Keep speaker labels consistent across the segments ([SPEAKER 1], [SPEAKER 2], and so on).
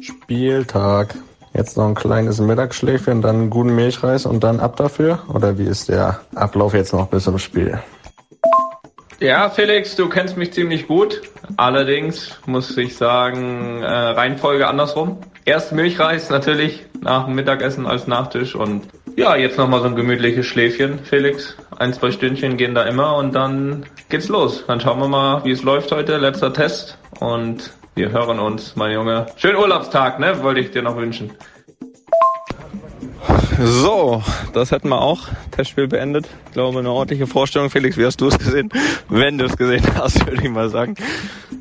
[SPEAKER 1] Spieltag. Jetzt noch ein kleines Mittagsschläfchen, dann einen guten Milchreis und dann ab dafür? Oder wie ist der Ablauf jetzt noch bis zum Spiel?
[SPEAKER 2] Ja, Felix, du kennst mich ziemlich gut. Allerdings muss ich sagen, äh, Reihenfolge andersrum. Erst Milchreis natürlich nach dem Mittagessen als Nachtisch und ja, jetzt nochmal so ein gemütliches Schläfchen, Felix. Ein, zwei Stündchen gehen da immer und dann geht's los. Dann schauen wir mal, wie es läuft heute. Letzter Test und wir hören uns, mein Junge. Schönen Urlaubstag, ne? Wollte ich dir noch wünschen.
[SPEAKER 3] So, das hätten wir auch. Testspiel beendet. Ich glaube, eine ordentliche Vorstellung. Felix, wie hast du es gesehen? Wenn du es gesehen hast, würde ich mal sagen.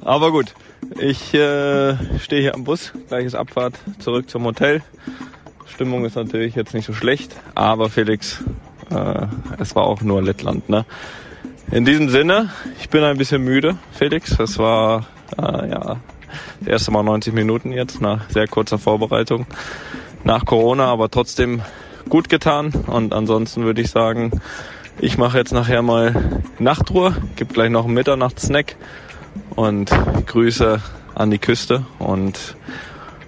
[SPEAKER 3] Aber gut, ich äh, stehe hier am Bus. Gleiches Abfahrt zurück zum Hotel. Stimmung ist natürlich jetzt nicht so schlecht, aber Felix, äh, es war auch nur Lettland. Ne? In diesem Sinne, ich bin ein bisschen müde, Felix. Es war äh, ja das erste Mal 90 Minuten jetzt nach sehr kurzer Vorbereitung nach Corona, aber trotzdem gut getan. Und ansonsten würde ich sagen, ich mache jetzt nachher mal Nachtruhe, gibt gleich noch einen Mitternachtssnack und Grüße an die Küste und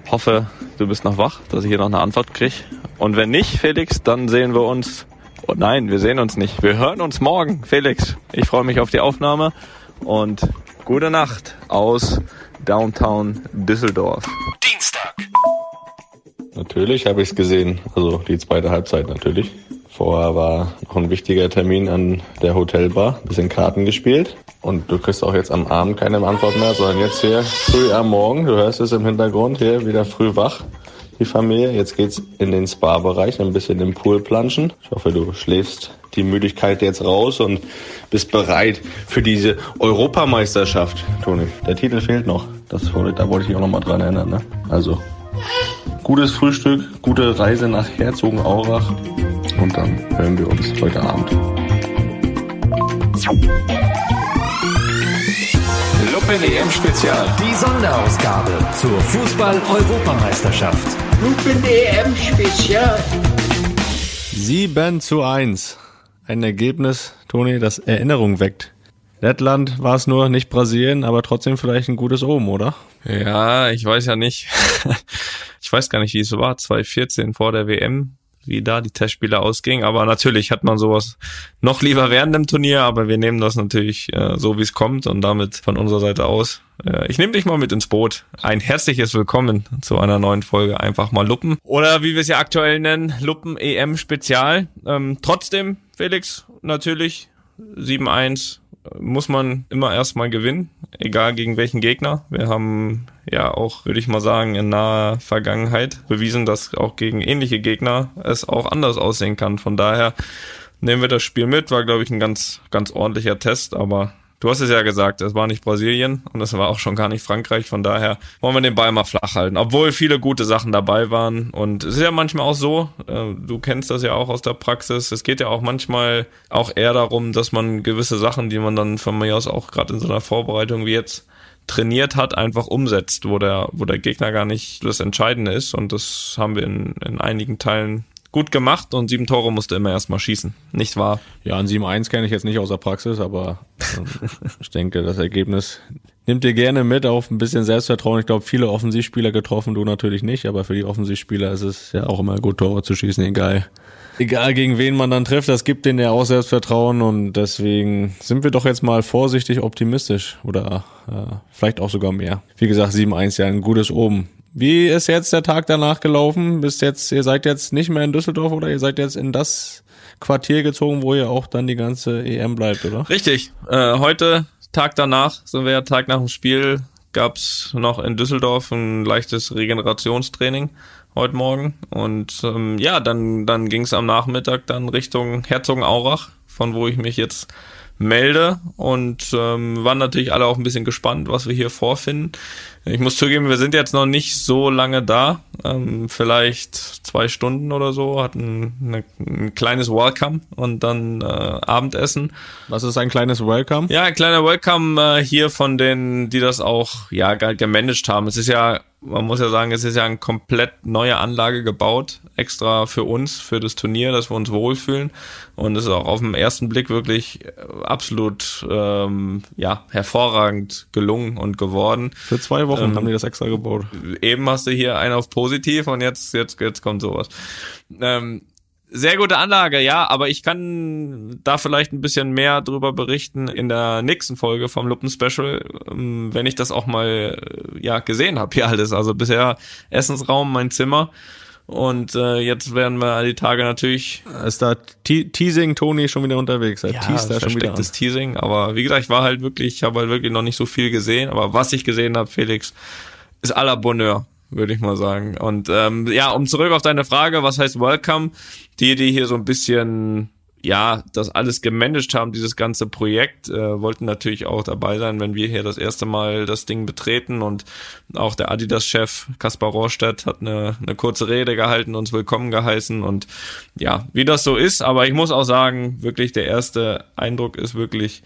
[SPEAKER 3] hoffe, du bist noch wach, dass ich hier noch eine Antwort kriege. Und wenn nicht, Felix, dann sehen wir uns. Oh nein, wir sehen uns nicht. Wir hören uns morgen, Felix. Ich freue mich auf die Aufnahme und gute Nacht aus Downtown Düsseldorf.
[SPEAKER 4] Dienstag.
[SPEAKER 1] Natürlich habe ich es gesehen. Also die zweite Halbzeit natürlich. Vorher war noch ein wichtiger Termin an der Hotelbar. Bisschen Karten gespielt. Und du kriegst auch jetzt am Abend keine Antwort mehr, sondern jetzt hier früh am Morgen. Du hörst es im Hintergrund hier wieder früh wach. Die Familie. Jetzt geht's in den Spa-Bereich, ein bisschen im Pool planschen. Ich hoffe, du schläfst die Müdigkeit jetzt raus und bist bereit für diese Europameisterschaft, Toni. Der Titel fehlt noch. Das, da wollte ich auch noch mal dran erinnern. Ne? Also gutes Frühstück, gute Reise nach Herzogenaurach und dann hören wir uns heute Abend.
[SPEAKER 4] Lupe EM Spezial. Die Sonderausgabe zur Fußball-Europameisterschaft.
[SPEAKER 5] Lupe EM Spezial.
[SPEAKER 1] 7 zu 1. Ein Ergebnis, Toni, das Erinnerung weckt. Lettland war es nur, nicht Brasilien, aber trotzdem vielleicht ein gutes Oben, oder?
[SPEAKER 3] Ja, ich weiß ja nicht. ich weiß gar nicht, wie es war. 2014 vor der WM, wie da die Testspiele ausgingen. Aber natürlich hat man sowas noch lieber während dem Turnier, aber wir nehmen das natürlich äh, so, wie es kommt und damit von unserer Seite aus. Äh, ich nehme dich mal mit ins Boot. Ein herzliches Willkommen zu einer neuen Folge Einfach mal Luppen. Oder wie wir es ja aktuell nennen, Luppen EM Spezial. Ähm, trotzdem, Felix, natürlich 7-1 muss man immer erstmal gewinnen, egal gegen welchen Gegner. Wir haben ja auch, würde ich mal sagen, in naher Vergangenheit bewiesen, dass auch gegen ähnliche Gegner es auch anders aussehen kann. Von daher nehmen wir das Spiel mit. War, glaube ich, ein ganz, ganz ordentlicher Test, aber Du hast es ja gesagt, es war nicht Brasilien und es war auch schon gar nicht Frankreich. Von daher wollen wir den Ball mal flach halten. Obwohl viele gute Sachen dabei waren. Und es ist ja manchmal auch so, äh, du kennst das ja auch aus der Praxis. Es geht ja auch manchmal auch eher darum, dass man gewisse Sachen, die man dann von mir aus auch gerade in so einer Vorbereitung wie jetzt trainiert hat, einfach umsetzt, wo der, wo der Gegner gar nicht das Entscheidende ist. Und das haben wir in, in einigen Teilen gut gemacht und sieben Tore musste immer erstmal schießen. Nicht wahr?
[SPEAKER 1] Ja, ein 7-1 kenne ich jetzt nicht aus der Praxis, aber äh, ich denke, das Ergebnis nimmt dir gerne mit auf ein bisschen Selbstvertrauen. Ich glaube, viele Offensivspieler getroffen, du natürlich nicht, aber für die Offensivspieler ist es ja auch immer gut, Tore zu schießen, egal. Egal gegen wen man dann trifft, das gibt denen ja auch Selbstvertrauen und deswegen sind wir doch jetzt mal vorsichtig optimistisch oder äh, vielleicht auch sogar mehr. Wie gesagt, 7-1 ja ein gutes Oben. Wie ist jetzt der Tag danach gelaufen? Bis jetzt, ihr seid jetzt nicht mehr in Düsseldorf oder ihr seid jetzt in das Quartier gezogen, wo ihr auch dann die ganze EM bleibt, oder?
[SPEAKER 3] Richtig. Äh, heute, Tag danach, so wäre Tag nach dem Spiel, gab's noch in Düsseldorf ein leichtes Regenerationstraining heute Morgen. Und ähm, ja, dann, dann ging's am Nachmittag dann Richtung Herzogenaurach, von wo ich mich jetzt melde und ähm, waren natürlich alle auch ein bisschen gespannt, was wir hier vorfinden. Ich muss zugeben, wir sind jetzt noch nicht so lange da, ähm, vielleicht zwei Stunden oder so, hatten eine, ein kleines Welcome und dann äh, Abendessen.
[SPEAKER 1] Was ist ein kleines Welcome?
[SPEAKER 3] Ja, ein kleiner Welcome äh, hier von denen, die das auch ja gemanagt haben. Es ist ja man muss ja sagen, es ist ja eine komplett neue Anlage gebaut, extra für uns, für das Turnier, dass wir uns wohlfühlen. Und es ist auch auf den ersten Blick wirklich absolut ähm, ja, hervorragend gelungen und geworden.
[SPEAKER 1] Für zwei Wochen ähm, haben die das extra gebaut.
[SPEAKER 3] Eben hast du hier einen auf positiv und jetzt, jetzt, jetzt kommt sowas. Ähm, sehr gute Anlage, ja, aber ich kann da vielleicht ein bisschen mehr drüber berichten in der nächsten Folge vom Luppen Special, ähm, wenn ich das auch mal äh, ja gesehen habe hier alles. Also bisher Essensraum, mein Zimmer. Und äh, jetzt werden wir die Tage natürlich.
[SPEAKER 1] Ist da Te Teasing Tony schon wieder unterwegs?
[SPEAKER 3] Er ja, teast da schon wieder das Teasing. Aber wie gesagt, ich war halt wirklich, ich habe halt wirklich noch nicht so viel gesehen. Aber was ich gesehen habe, Felix, ist à la Bonheur würde ich mal sagen. Und ähm, ja, um zurück auf deine Frage, was heißt Welcome? Die, die hier so ein bisschen ja, das alles gemanagt haben, dieses ganze Projekt, äh, wollten natürlich auch dabei sein, wenn wir hier das erste Mal das Ding betreten. Und auch der Adidas-Chef Kaspar Rohrstedt hat eine, eine kurze Rede gehalten, uns willkommen geheißen. Und ja, wie das so ist, aber ich muss auch sagen, wirklich der erste Eindruck ist wirklich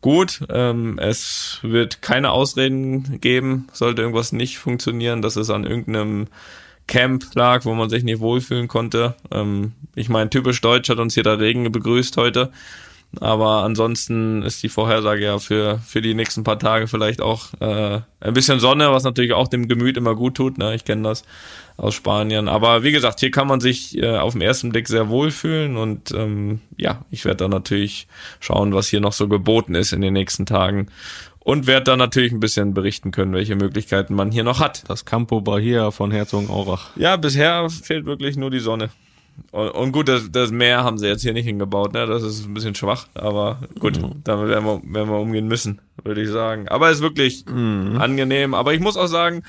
[SPEAKER 3] gut. Ähm, es wird keine Ausreden geben, sollte irgendwas nicht funktionieren, dass es an irgendeinem Camp lag, wo man sich nicht wohlfühlen konnte. Ähm, ich meine, typisch deutsch hat uns hier der Regen begrüßt heute. Aber ansonsten ist die Vorhersage ja für, für die nächsten paar Tage vielleicht auch äh, ein bisschen Sonne, was natürlich auch dem Gemüt immer gut tut. Ne? Ich kenne das aus Spanien. Aber wie gesagt, hier kann man sich äh, auf den ersten Blick sehr wohlfühlen und ähm, ja, ich werde dann natürlich schauen, was hier noch so geboten ist in den nächsten Tagen und werde dann natürlich ein bisschen berichten können, welche Möglichkeiten man hier noch hat.
[SPEAKER 1] Das Campo Bahia von Herzogenaurach.
[SPEAKER 3] Ja, bisher fehlt wirklich nur die Sonne. Und, und gut, das, das, Meer haben sie jetzt hier nicht hingebaut, ne? Das ist ein bisschen schwach, aber gut, mhm. damit werden wir, werden wir umgehen müssen, würde ich sagen. Aber es ist wirklich mhm. angenehm. Aber ich muss auch sagen,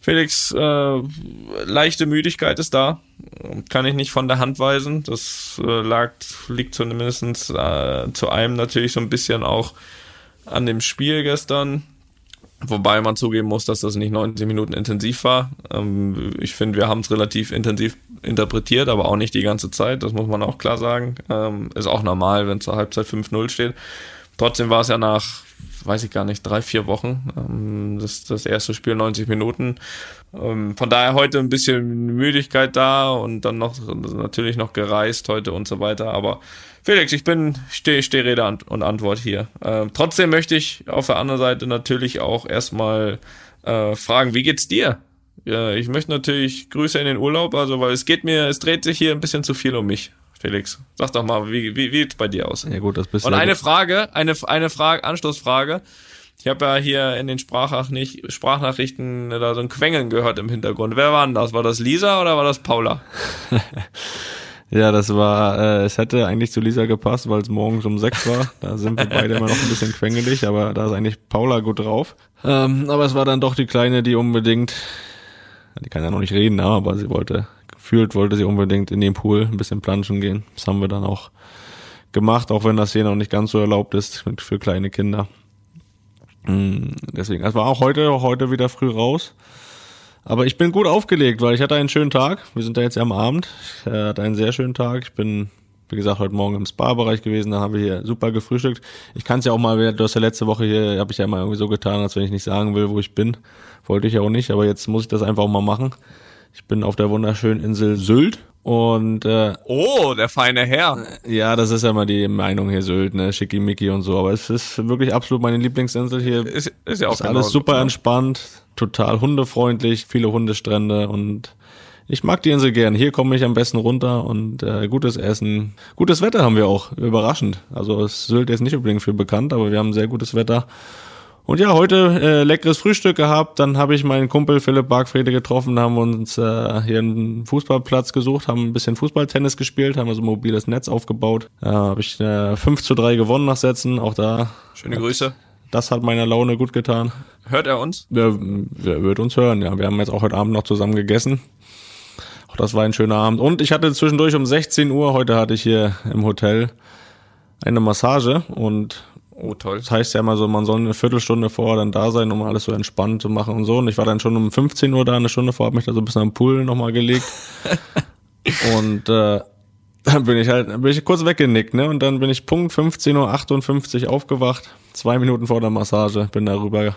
[SPEAKER 3] Felix, äh, leichte Müdigkeit ist da. Kann ich nicht von der Hand weisen. Das äh, lag, liegt zumindest äh, zu einem natürlich so ein bisschen auch an dem Spiel gestern. Wobei man zugeben muss, dass das nicht 90 Minuten intensiv war. Ähm, ich finde, wir haben es relativ intensiv interpretiert, aber auch nicht die ganze Zeit. Das muss man auch klar sagen. Ähm, ist auch normal, wenn zur Halbzeit 5-0 steht. Trotzdem war es ja nach weiß ich gar nicht, drei, vier Wochen. Ähm, das, das erste Spiel 90 Minuten. Ähm, von daher heute ein bisschen Müdigkeit da und dann noch natürlich noch gereist heute und so weiter. Aber Felix, ich bin, stehe steh Rede und Antwort hier. Ähm, trotzdem möchte ich auf der anderen Seite natürlich auch erstmal äh, fragen, wie geht's dir? Ich möchte natürlich Grüße in den Urlaub, also weil es geht mir, es dreht sich hier ein bisschen zu viel um mich. Felix, sag doch mal, wie, wie, wie sieht's bei dir aus?
[SPEAKER 1] Ja gut, das bist
[SPEAKER 3] Und eine Frage, eine, eine Frage, Anschlussfrage. Ich habe ja hier in den Sprachnachrichten da so ein Quengeln gehört im Hintergrund. Wer war denn das? War das Lisa oder war das Paula?
[SPEAKER 1] ja, das war, äh, es hätte eigentlich zu Lisa gepasst, weil es morgens um sechs war. Da sind wir beide immer noch ein bisschen quengelig, aber da ist eigentlich Paula gut drauf. Ähm, aber es war dann doch die Kleine, die unbedingt, die kann ja noch nicht reden, aber sie wollte fühlt, wollte sie unbedingt in den Pool ein bisschen planschen gehen. Das haben wir dann auch gemacht, auch wenn das hier noch nicht ganz so erlaubt ist für kleine Kinder. Mm, deswegen, es war auch heute, heute wieder früh raus. Aber ich bin gut aufgelegt, weil ich hatte einen schönen Tag. Wir sind da jetzt am Abend. Ich hatte einen sehr schönen Tag. Ich bin, wie gesagt, heute Morgen im Spa-Bereich gewesen. Da haben wir hier super gefrühstückt. Ich kann es ja auch mal, du hast ja letzte Woche hier, habe ich ja mal irgendwie so getan, als wenn ich nicht sagen will, wo ich bin. Wollte ich ja auch nicht, aber jetzt muss ich das einfach auch mal machen. Ich bin auf der wunderschönen Insel Sylt und äh,
[SPEAKER 3] oh, der feine Herr.
[SPEAKER 1] Ja, das ist ja mal die Meinung hier Sylt, ne, Schickimicki und so. Aber es ist wirklich absolut meine Lieblingsinsel hier.
[SPEAKER 3] Ist, ist ja auch
[SPEAKER 1] ist alles super entspannt, total hundefreundlich, viele Hundestrände und ich mag die Insel gern. Hier komme ich am besten runter und äh, gutes Essen, gutes Wetter haben wir auch. Überraschend. Also Sylt ist nicht unbedingt für bekannt, aber wir haben sehr gutes Wetter und ja, heute äh, leckeres Frühstück gehabt. Dann habe ich meinen Kumpel Philipp Bargfriede getroffen, haben uns äh, hier einen Fußballplatz gesucht, haben ein bisschen Fußballtennis gespielt, haben also ein mobiles Netz aufgebaut. Da äh, habe ich äh, 5 zu 3 gewonnen nach Sätzen. Auch da.
[SPEAKER 3] Schöne Grüße.
[SPEAKER 1] Das hat meiner Laune gut getan.
[SPEAKER 3] Hört er uns?
[SPEAKER 1] Ja, er wird uns hören, ja. Wir haben jetzt auch heute Abend noch zusammen gegessen. Auch das war ein schöner Abend. Und ich hatte zwischendurch um 16 Uhr, heute hatte ich hier im Hotel eine Massage und
[SPEAKER 3] Oh, toll.
[SPEAKER 1] Das heißt ja immer so, man soll eine Viertelstunde vorher dann da sein, um alles so entspannt zu machen und so. Und ich war dann schon um 15 Uhr da, eine Stunde vorher, habe mich da so ein bisschen am Pool nochmal gelegt. und äh, dann bin ich halt, bin ich kurz weggenickt, ne? Und dann bin ich Punkt 15.58 Uhr aufgewacht, zwei Minuten vor der Massage, bin darüber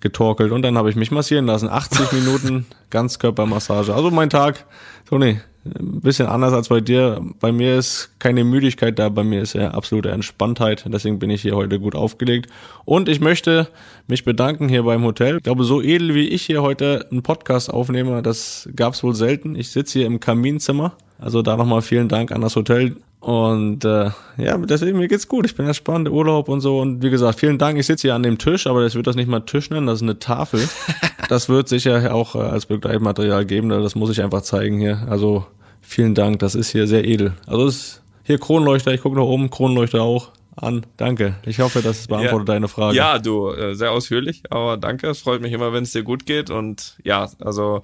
[SPEAKER 1] getorkelt und dann habe ich mich massieren lassen. 80 Minuten Ganzkörpermassage. Also mein Tag, Toni, ein bisschen anders als bei dir. Bei mir ist keine Müdigkeit da, bei mir ist ja absolute Entspanntheit. Deswegen bin ich hier heute gut aufgelegt. Und ich möchte mich bedanken hier beim Hotel. Ich glaube, so edel wie ich hier heute einen Podcast aufnehme, das gab es wohl selten. Ich sitze hier im Kaminzimmer. Also da nochmal vielen Dank an das Hotel. Und äh, ja, deswegen mir geht's gut. Ich bin entspannt, Urlaub und so. Und wie gesagt, vielen Dank. Ich sitze hier an dem Tisch, aber das wird das nicht mal Tisch nennen, das ist eine Tafel. Das wird sicher auch äh, als Begleitmaterial geben. Das muss ich einfach zeigen hier. Also vielen Dank, das ist hier sehr edel. Also es ist hier Kronleuchter, ich gucke nach oben, Kronleuchter auch an. Danke. Ich hoffe, das beantwortet
[SPEAKER 3] ja.
[SPEAKER 1] deine Frage.
[SPEAKER 3] Ja, du, äh, sehr ausführlich, aber danke. Es freut mich immer, wenn es dir gut geht. Und ja, also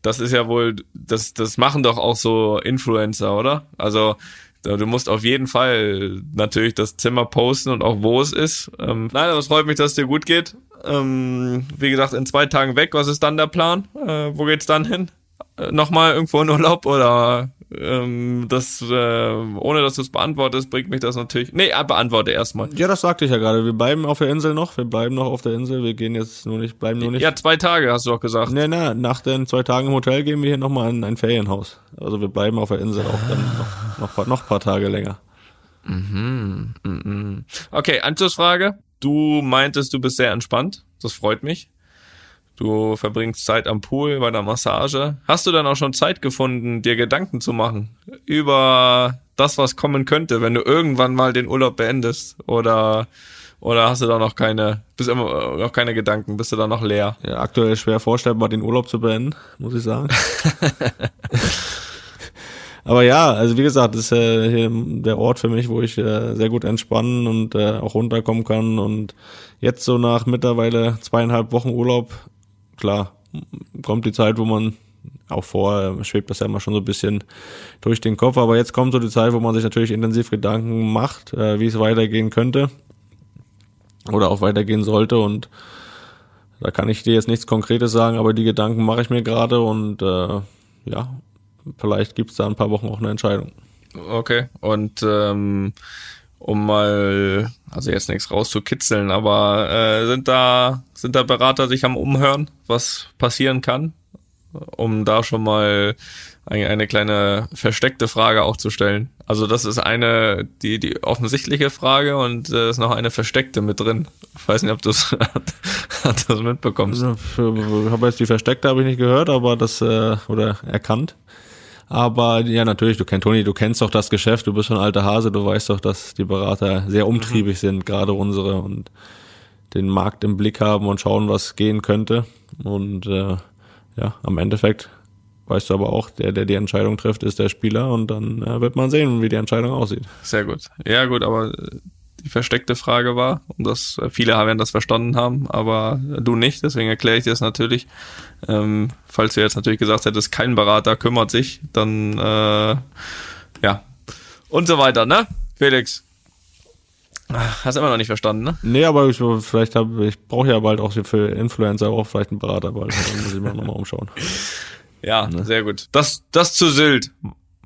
[SPEAKER 3] das ist ja wohl, das, das machen doch auch so Influencer, oder? Also du musst auf jeden Fall natürlich das Zimmer posten und auch wo es ist. Ähm, nein, aber es freut mich, dass es dir gut geht. Ähm, wie gesagt, in zwei Tagen weg. Was ist dann der Plan? Äh, wo geht's dann hin? Äh, Nochmal irgendwo in Urlaub oder ähm, das, äh, ohne dass du es beantwortest, bringt mich das natürlich. Nee, äh, beantworte erstmal.
[SPEAKER 1] Ja, das sagte ich ja gerade. Wir bleiben auf der Insel noch. Wir bleiben noch auf der Insel. Wir gehen jetzt nur nicht, bleiben nur nicht.
[SPEAKER 3] Ja, zwei Tage hast du doch gesagt.
[SPEAKER 1] Nee, nee, nach den zwei Tagen im Hotel gehen wir hier nochmal in ein Ferienhaus. Also wir bleiben auf der Insel auch dann noch, noch, noch ein paar Tage länger.
[SPEAKER 3] Mhm, mhm. Okay, Anschlussfrage. Du meintest, du bist sehr entspannt. Das freut mich. Du verbringst Zeit am Pool, bei der Massage. Hast du dann auch schon Zeit gefunden, dir Gedanken zu machen über das, was kommen könnte, wenn du irgendwann mal den Urlaub beendest? Oder, oder hast du da noch keine, bist immer noch keine Gedanken, bist du da noch leer?
[SPEAKER 1] Ja, aktuell schwer vorstellbar, den Urlaub zu beenden, muss ich sagen. Aber ja, also wie gesagt, das ist äh, hier der Ort für mich, wo ich äh, sehr gut entspannen und äh, auch runterkommen kann. Und jetzt so nach mittlerweile zweieinhalb Wochen Urlaub, klar, kommt die Zeit, wo man auch vorher schwebt das ja immer schon so ein bisschen durch den Kopf, aber jetzt kommt so die Zeit, wo man sich natürlich intensiv Gedanken macht, äh, wie es weitergehen könnte oder auch weitergehen sollte und da kann ich dir jetzt nichts Konkretes sagen, aber die Gedanken mache ich mir gerade und äh, ja, vielleicht gibt's da ein paar Wochen auch eine Entscheidung.
[SPEAKER 3] Okay. Und ähm, um mal, also jetzt nichts rauszukitzeln, aber äh, sind da sind da Berater sich am Umhören, was passieren kann, um da schon mal eine, eine kleine versteckte Frage auch zu stellen. Also das ist eine die die offensichtliche Frage und äh, ist noch eine versteckte mit drin. Ich weiß nicht, ob du das mitbekommst.
[SPEAKER 1] Also, habe jetzt die versteckte habe ich nicht gehört, aber das äh, oder erkannt. Aber ja, natürlich, du kennst Toni, du kennst doch das Geschäft, du bist schon ein alter Hase, du weißt doch, dass die Berater sehr umtriebig mhm. sind, gerade unsere und den Markt im Blick haben und schauen, was gehen könnte. Und äh, ja, am Endeffekt weißt du aber auch, der, der die Entscheidung trifft, ist der Spieler und dann äh, wird man sehen, wie die Entscheidung aussieht.
[SPEAKER 3] Sehr gut. Ja, gut, aber die versteckte Frage war und das viele werden das verstanden haben, aber du nicht, deswegen erkläre ich dir das natürlich. Ähm, falls du jetzt natürlich gesagt hättest, kein Berater kümmert sich, dann äh, ja und so weiter, ne? Felix. Hast du immer noch nicht verstanden, ne?
[SPEAKER 1] Nee, aber ich, vielleicht habe ich brauche ja bald auch für Influencer auch vielleicht einen Berater bald, dann muss ich mir nochmal umschauen.
[SPEAKER 3] Ja, ne? sehr gut. Das das zu Sylt,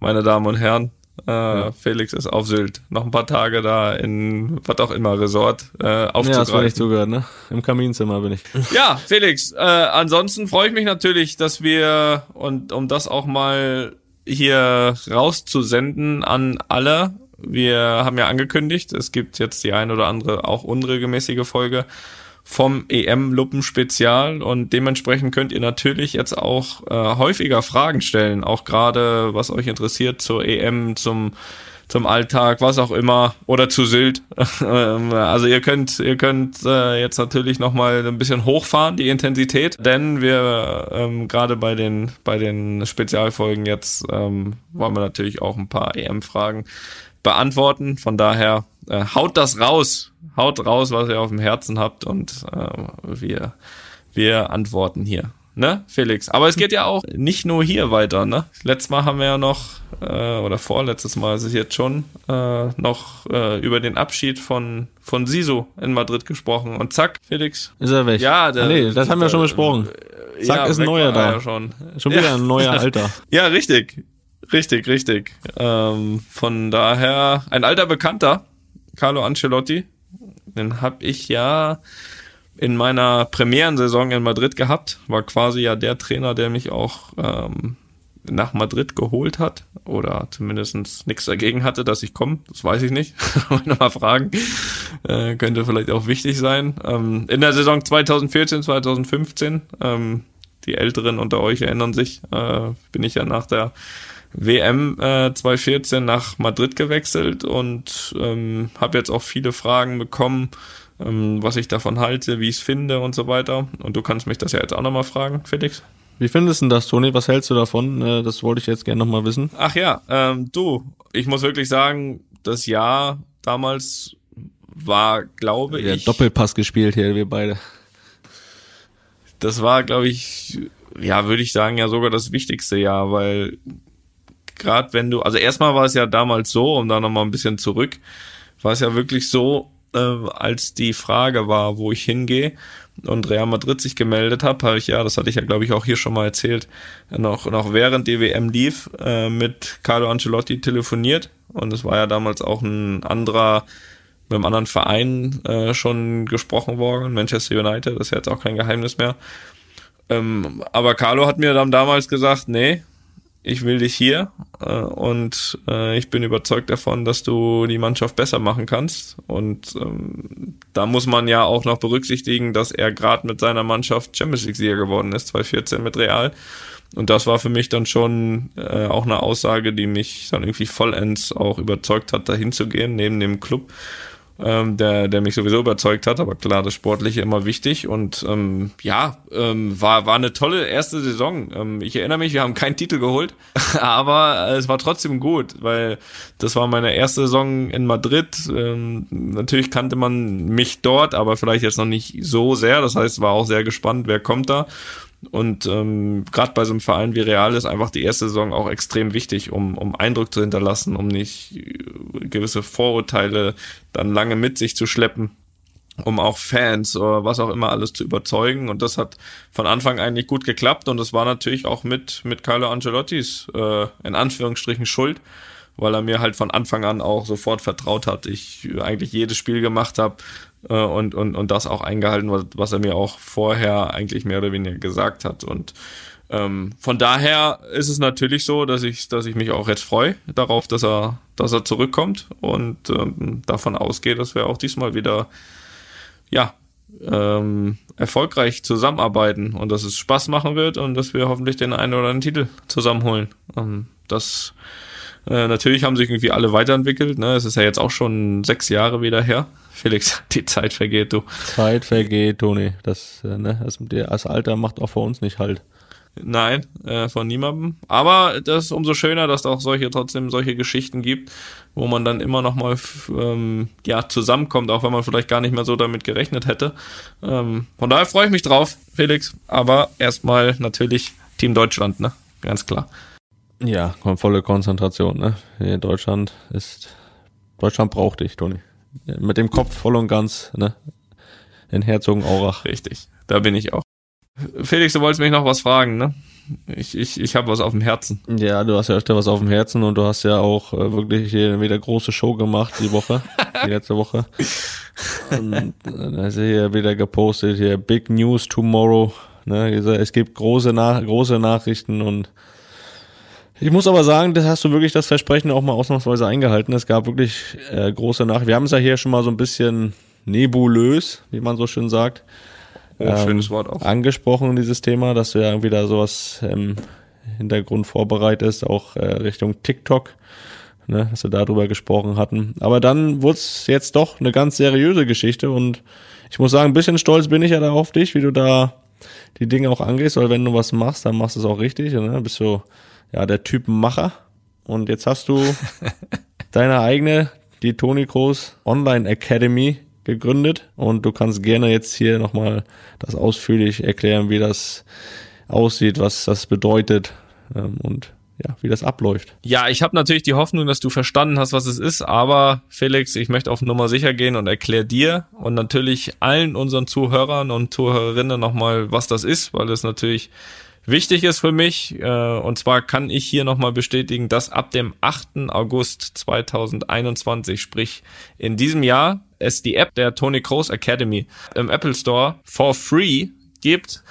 [SPEAKER 3] meine Damen und Herren. Äh, ja. Felix ist auf Sylt. Noch ein paar Tage da in was auch immer Resort äh, aufzugreifen. Ja, das
[SPEAKER 1] war nicht zugehört, ne? Im Kaminzimmer bin ich.
[SPEAKER 3] Ja, Felix. Äh, ansonsten freue ich mich natürlich, dass wir und um das auch mal hier rauszusenden an alle. Wir haben ja angekündigt, es gibt jetzt die ein oder andere auch unregelmäßige Folge vom EM-Luppen-Spezial und dementsprechend könnt ihr natürlich jetzt auch äh, häufiger Fragen stellen, auch gerade was euch interessiert zur EM, zum zum Alltag, was auch immer, oder zu Sylt. Also ihr könnt, ihr könnt äh, jetzt natürlich nochmal ein bisschen hochfahren, die Intensität, denn wir ähm, gerade bei den, bei den Spezialfolgen jetzt ähm, wollen wir natürlich auch ein paar EM-Fragen beantworten. Von daher äh, haut das raus, haut raus, was ihr auf dem Herzen habt und äh, wir, wir antworten hier. Ne, Felix? Aber es geht ja auch nicht nur hier weiter, ne? Letztes Mal haben wir ja noch, äh, oder vorletztes Mal ist es jetzt schon, äh, noch äh, über den Abschied von, von Sisu in Madrid gesprochen. Und zack, Felix.
[SPEAKER 1] Ist er weg?
[SPEAKER 3] Ja, der,
[SPEAKER 1] ah, nee, das haben wir schon besprochen. Zack, ja, ist ein neuer da.
[SPEAKER 3] Ja schon.
[SPEAKER 1] schon wieder ja. ein neuer Alter.
[SPEAKER 3] ja, richtig. Richtig, richtig. Ähm, von daher ein alter Bekannter, Carlo Ancelotti. Den hab ich ja in meiner Premierensaison in Madrid gehabt. War quasi ja der Trainer, der mich auch ähm, nach Madrid geholt hat oder zumindestens nichts dagegen hatte, dass ich komme. Das weiß ich nicht. mal fragen. Äh, könnte vielleicht auch wichtig sein. Ähm, in der Saison 2014, 2015, ähm, die Älteren unter euch erinnern sich, äh, bin ich ja nach der WM äh, 2014 nach Madrid gewechselt und ähm, habe jetzt auch viele Fragen bekommen, ähm, was ich davon halte, wie ich es finde und so weiter. Und du kannst mich das ja jetzt auch nochmal fragen, Felix.
[SPEAKER 1] Wie findest du das, Toni? Was hältst du davon? Äh, das wollte ich jetzt gerne nochmal wissen.
[SPEAKER 3] Ach ja, ähm, du, ich muss wirklich sagen, das Jahr damals war, glaube
[SPEAKER 1] ja,
[SPEAKER 3] ich.
[SPEAKER 1] Doppelpass gespielt hier, wir beide.
[SPEAKER 3] Das war, glaube ich, ja, würde ich sagen, ja sogar das wichtigste Jahr, weil gerade wenn du, also erstmal war es ja damals so, um da nochmal ein bisschen zurück, war es ja wirklich so, äh, als die Frage war, wo ich hingehe und Real Madrid sich gemeldet habe, habe ich ja, das hatte ich ja glaube ich auch hier schon mal erzählt, noch, noch während die WM lief, äh, mit Carlo Ancelotti telefoniert und es war ja damals auch ein anderer mit einem anderen Verein äh, schon gesprochen worden, Manchester United, das ist ja jetzt auch kein Geheimnis mehr. Ähm, aber Carlo hat mir dann damals gesagt, nee, ich will dich hier äh, und äh, ich bin überzeugt davon, dass du die Mannschaft besser machen kannst. Und ähm, da muss man ja auch noch berücksichtigen, dass er gerade mit seiner Mannschaft Champions League-Sieger geworden ist, 2014 mit Real. Und das war für mich dann schon äh, auch eine Aussage, die mich dann irgendwie vollends auch überzeugt hat, dahin zu gehen, neben dem Club ähm, der, der mich sowieso überzeugt hat, aber klar, das Sportliche immer wichtig und ähm, ja, ähm, war, war eine tolle erste Saison. Ähm, ich erinnere mich, wir haben keinen Titel geholt, aber es war trotzdem gut, weil das war meine erste Saison in Madrid. Ähm, natürlich kannte man mich dort, aber vielleicht jetzt noch nicht so sehr. Das heißt, war auch sehr gespannt, wer kommt da. Und ähm, gerade bei so einem Verein wie Real ist einfach die erste Saison auch extrem wichtig, um, um Eindruck zu hinterlassen, um nicht äh, gewisse Vorurteile dann lange mit sich zu schleppen, um auch Fans oder was auch immer alles zu überzeugen. Und das hat von Anfang eigentlich gut geklappt. Und das war natürlich auch mit, mit Carlo Ancelottis äh, in Anführungsstrichen Schuld weil er mir halt von Anfang an auch sofort vertraut hat. Ich eigentlich jedes Spiel gemacht habe, äh, und, und, und das auch eingehalten, was, was er mir auch vorher eigentlich mehr oder weniger gesagt hat. Und ähm, von daher ist es natürlich so, dass ich, dass ich mich auch jetzt freue darauf, dass er, dass er zurückkommt und ähm, davon ausgehe, dass wir auch diesmal wieder ja ähm, erfolgreich zusammenarbeiten und dass es Spaß machen wird und dass wir hoffentlich den einen oder anderen Titel zusammenholen. Ähm, das äh, natürlich haben sich irgendwie alle weiterentwickelt. Ne? Es ist ja jetzt auch schon sechs Jahre wieder her. Felix, die Zeit vergeht, du.
[SPEAKER 1] Zeit vergeht, Toni. Das, äh, ne, das, das Alter macht auch vor uns nicht halt.
[SPEAKER 3] Nein, äh, von niemandem. Aber das ist umso schöner, dass es auch solche trotzdem solche Geschichten gibt, wo man dann immer noch mal ähm, ja zusammenkommt, auch wenn man vielleicht gar nicht mehr so damit gerechnet hätte. Ähm, von daher freue ich mich drauf, Felix. Aber erstmal natürlich Team Deutschland, ne? Ganz klar.
[SPEAKER 1] Ja, volle Konzentration, ne? Hier Deutschland ist Deutschland braucht dich, Toni. Mit dem Kopf voll und ganz, ne? In Herzogenaurach.
[SPEAKER 3] Richtig, da bin ich auch. Felix, du wolltest mich noch was fragen, ne? Ich, ich, ich habe was auf dem Herzen.
[SPEAKER 1] Ja, du hast ja öfter was auf dem Herzen und du hast ja auch äh, wirklich hier wieder große Show gemacht die Woche, die letzte Woche. Und dann hast du hier wieder gepostet, hier Big News Tomorrow. Ne? Es gibt große, Nach große Nachrichten und ich muss aber sagen, das hast du wirklich das Versprechen auch mal ausnahmsweise eingehalten. Es gab wirklich äh, große Nachrichten. Wir haben es ja hier schon mal so ein bisschen nebulös, wie man so schön sagt.
[SPEAKER 3] Oh, ähm, schönes Wort auch.
[SPEAKER 1] Angesprochen, dieses Thema, dass du ja irgendwie da sowas im Hintergrund vorbereitest, auch äh, Richtung TikTok, ne, dass wir darüber gesprochen hatten. Aber dann wurde es jetzt doch eine ganz seriöse Geschichte und ich muss sagen, ein bisschen stolz bin ich ja da auf dich, wie du da die Dinge auch angehst, weil wenn du was machst, dann machst du es auch richtig. Ne? Bist du ja, der Typenmacher. Und jetzt hast du deine eigene, die Toni Groß Online Academy gegründet und du kannst gerne jetzt hier nochmal das ausführlich erklären, wie das aussieht, was das bedeutet ähm, und ja, wie das abläuft.
[SPEAKER 3] Ja, ich habe natürlich die Hoffnung, dass du verstanden hast, was es ist, aber Felix, ich möchte auf Nummer sicher gehen und erkläre dir und natürlich allen unseren Zuhörern und Zuhörerinnen nochmal, was das ist, weil es natürlich wichtig ist für mich. Äh, und zwar kann ich hier nochmal bestätigen, dass ab dem 8. August 2021, sprich in diesem Jahr, es die App der Tony Kroos Academy im Apple Store for free gibt.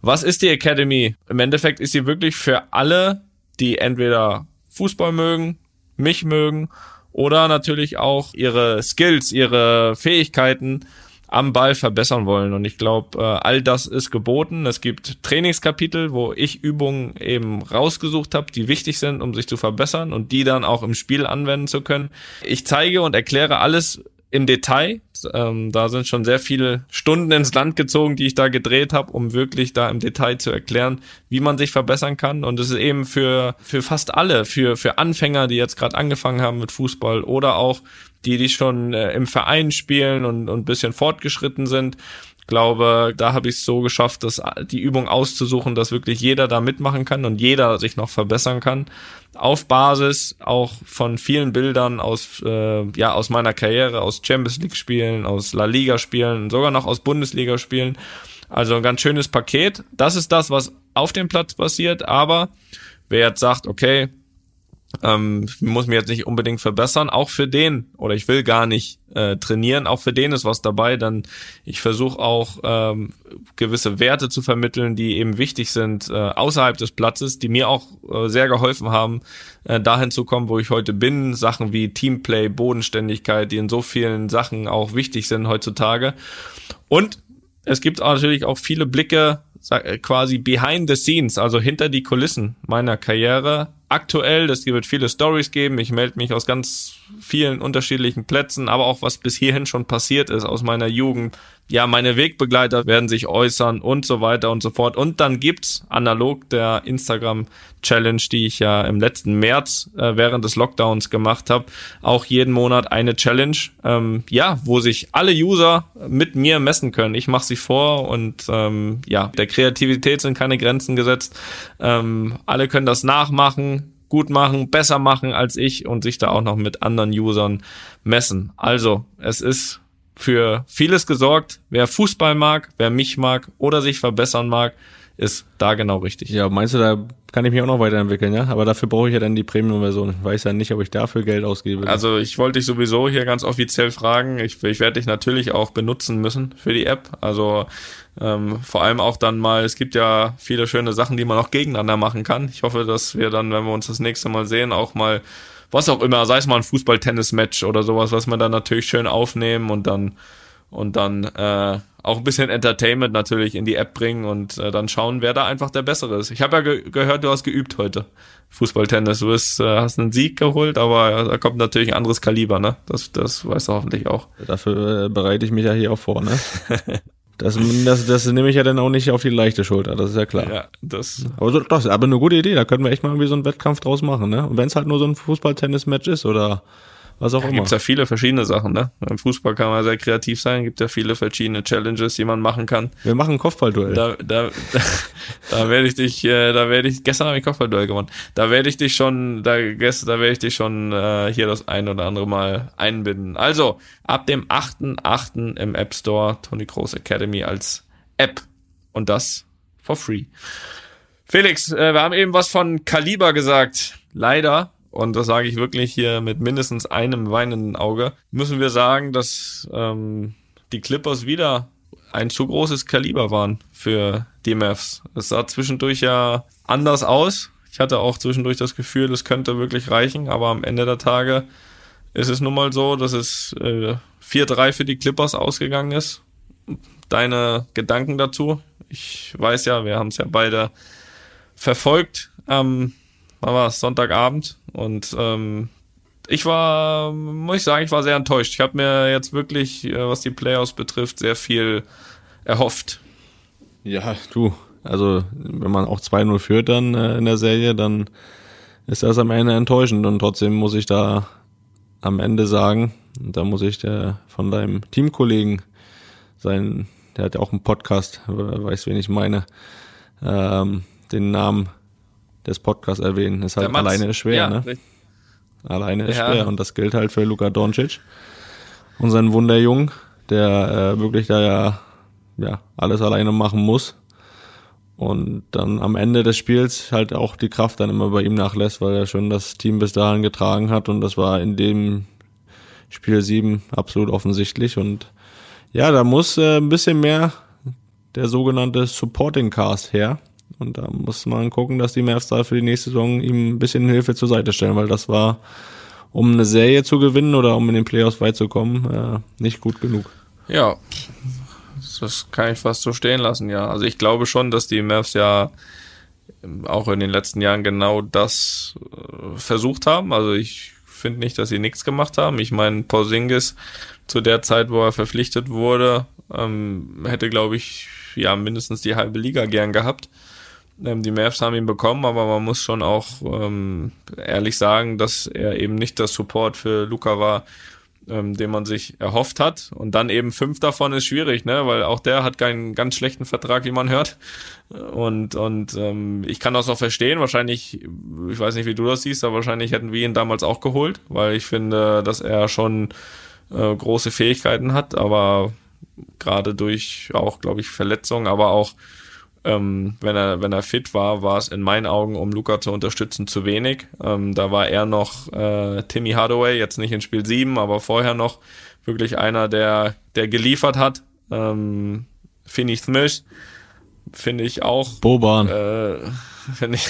[SPEAKER 3] Was ist die Academy? Im Endeffekt ist sie wirklich für alle, die entweder Fußball mögen, mich mögen oder natürlich auch ihre Skills, ihre Fähigkeiten am Ball verbessern wollen. Und ich glaube, äh, all das ist geboten. Es gibt Trainingskapitel, wo ich Übungen eben rausgesucht habe, die wichtig sind, um sich zu verbessern und die dann auch im Spiel anwenden zu können. Ich zeige und erkläre alles im Detail. Ähm, da sind schon sehr viele Stunden ins Land gezogen, die ich da gedreht habe, um wirklich da im Detail zu erklären, wie man sich verbessern kann. Und es ist eben für, für fast alle, für, für Anfänger, die jetzt gerade angefangen haben mit Fußball oder auch die, die schon äh, im Verein spielen und, und bisschen fortgeschritten sind. Glaube, da habe ich es so geschafft, dass die Übung auszusuchen, dass wirklich jeder da mitmachen kann und jeder sich noch verbessern kann. Auf Basis auch von vielen Bildern aus, äh, ja, aus meiner Karriere, aus Champions League Spielen, aus La Liga Spielen, sogar noch aus Bundesliga Spielen. Also ein ganz schönes Paket. Das ist das, was auf dem Platz passiert. Aber wer jetzt sagt, okay, ähm, muss mir jetzt nicht unbedingt verbessern. Auch für den, oder ich will gar nicht äh, trainieren, auch für den ist was dabei. Dann ich versuche auch ähm, gewisse Werte zu vermitteln, die eben wichtig sind äh, außerhalb des Platzes, die mir auch äh, sehr geholfen haben, äh, dahin zu kommen, wo ich heute bin. Sachen wie Teamplay, Bodenständigkeit, die in so vielen Sachen auch wichtig sind heutzutage. Und es gibt natürlich auch viele Blicke quasi behind the scenes, also hinter die Kulissen meiner Karriere aktuell. Es wird viele Stories geben. Ich melde mich aus ganz vielen unterschiedlichen Plätzen, aber auch was bis hierhin schon passiert ist aus meiner Jugend. Ja, meine Wegbegleiter werden sich äußern und so weiter und so fort. Und dann gibt's analog der Instagram Challenge, die ich ja im letzten März äh, während des Lockdowns gemacht habe, auch jeden Monat eine Challenge, ähm, ja, wo sich alle User mit mir messen können. Ich mache sie vor und ähm, ja, der Kreativität sind keine Grenzen gesetzt. Ähm, alle können das nachmachen gut machen, besser machen als ich und sich da auch noch mit anderen Usern messen. Also, es ist für vieles gesorgt. Wer Fußball mag, wer mich mag oder sich verbessern mag, ist da genau richtig.
[SPEAKER 1] Ja, meinst du, da kann ich mich auch noch weiterentwickeln, ja? Aber dafür brauche ich ja dann die Premium-Version. Ich weiß ja nicht, ob ich dafür Geld ausgebe.
[SPEAKER 3] Also ich wollte dich sowieso hier ganz offiziell fragen. Ich, ich werde dich natürlich auch benutzen müssen für die App. Also ähm, vor allem auch dann mal, es gibt ja viele schöne Sachen, die man auch gegeneinander machen kann. Ich hoffe, dass wir dann, wenn wir uns das nächste Mal sehen, auch mal was auch immer, sei es mal ein Fußball-Tennis-Match oder sowas, was wir dann natürlich schön aufnehmen und dann und dann äh, auch ein bisschen Entertainment natürlich in die App bringen und äh, dann schauen, wer da einfach der Bessere ist. Ich habe ja ge gehört, du hast geübt heute Fußballtennis. Du bist, äh, hast einen Sieg geholt, aber da kommt natürlich ein anderes Kaliber, ne? Das, das weißt du hoffentlich auch.
[SPEAKER 1] Dafür äh, bereite ich mich ja hier auch vor, ne? Das, das, das nehme ich ja dann auch nicht auf die leichte Schulter, das ist ja klar. Ja, das. Aber so, das, aber eine gute Idee, da können wir echt mal irgendwie so einen Wettkampf draus machen, ne? Und wenn es halt nur so ein Fußball-Tennis-Match ist oder was auch
[SPEAKER 3] da
[SPEAKER 1] immer.
[SPEAKER 3] Gibt's ja viele verschiedene Sachen, ne? Im Fußball kann man sehr kreativ sein, gibt ja viele verschiedene Challenges, die man machen kann.
[SPEAKER 1] Wir machen ein Kopfballduell.
[SPEAKER 3] Da, da, da, da werde ich dich, äh, da werde ich, gestern habe ich Kopfballduell gewonnen. Da werde ich dich schon, da, gestern, da werde ich dich schon äh, hier das ein oder andere Mal einbinden. Also, ab dem 8.8. im App Store Tony Kroos Academy als App. Und das for free. Felix, äh, wir haben eben was von Kaliber gesagt. Leider und das sage ich wirklich hier mit mindestens einem weinenden Auge, müssen wir sagen, dass ähm, die Clippers wieder ein zu großes Kaliber waren für die Mavs. Es sah zwischendurch ja anders aus. Ich hatte auch zwischendurch das Gefühl, es könnte wirklich reichen, aber am Ende der Tage ist es nun mal so, dass es äh, 4-3 für die Clippers ausgegangen ist. Deine Gedanken dazu? Ich weiß ja, wir haben es ja beide verfolgt. Ähm, wann war es? Sonntagabend. Und ähm, ich war, muss ich sagen, ich war sehr enttäuscht. Ich habe mir jetzt wirklich, äh, was die Playoffs betrifft, sehr viel erhofft.
[SPEAKER 1] Ja, du, also wenn man auch 2-0 führt dann äh, in der Serie, dann ist das am Ende enttäuschend und trotzdem muss ich da am Ende sagen, und da muss ich der von deinem Teamkollegen sein, der hat ja auch einen Podcast, weiß wen ich meine, ähm, den Namen des Podcasts erwähnen. Ist halt alleine ist schwer, ja, ne? Richtig. Alleine ist ja. schwer und das gilt halt für Luka Doncic, unseren Wunderjungen, der äh, wirklich da ja, ja alles alleine machen muss. und dann am Ende des Spiels halt auch die Kraft dann immer bei ihm nachlässt, weil er schon das Team bis dahin getragen hat und das war in dem Spiel 7 absolut offensichtlich und ja, da muss äh, ein bisschen mehr der sogenannte Supporting Cast her und da muss man gucken, dass die Mavs da für die nächste Saison ihm ein bisschen Hilfe zur Seite stellen, weil das war, um eine Serie zu gewinnen oder um in den Playoffs weit zu kommen, äh, nicht gut genug.
[SPEAKER 3] Ja, das kann ich fast so stehen lassen, ja. Also ich glaube schon, dass die Mavs ja auch in den letzten Jahren genau das äh, versucht haben. Also ich finde nicht, dass sie nichts gemacht haben. Ich meine, Porzingis zu der Zeit, wo er verpflichtet wurde, ähm, hätte, glaube ich, ja mindestens die halbe Liga gern gehabt. Ähm, die Mavs haben ihn bekommen, aber man muss schon auch ähm, ehrlich sagen, dass er eben nicht das Support für Luca war, ähm, den man sich erhofft hat. Und dann eben fünf davon ist schwierig, ne? Weil auch der hat keinen ganz schlechten Vertrag, wie man hört. Und, und ähm, ich kann das auch verstehen. Wahrscheinlich, ich weiß nicht, wie du das siehst, aber wahrscheinlich hätten wir ihn damals auch geholt, weil ich finde, dass er schon äh, große Fähigkeiten hat, aber gerade durch auch, glaube ich, Verletzungen, aber auch ähm, wenn er wenn er fit war, war es in meinen Augen, um Luca zu unterstützen, zu wenig. Ähm, da war er noch äh, Timmy Hardaway, jetzt nicht in Spiel 7, aber vorher noch wirklich einer, der der geliefert hat. Ähm, Finney Smith finde ich auch.
[SPEAKER 1] Boban.
[SPEAKER 3] Äh, finde ich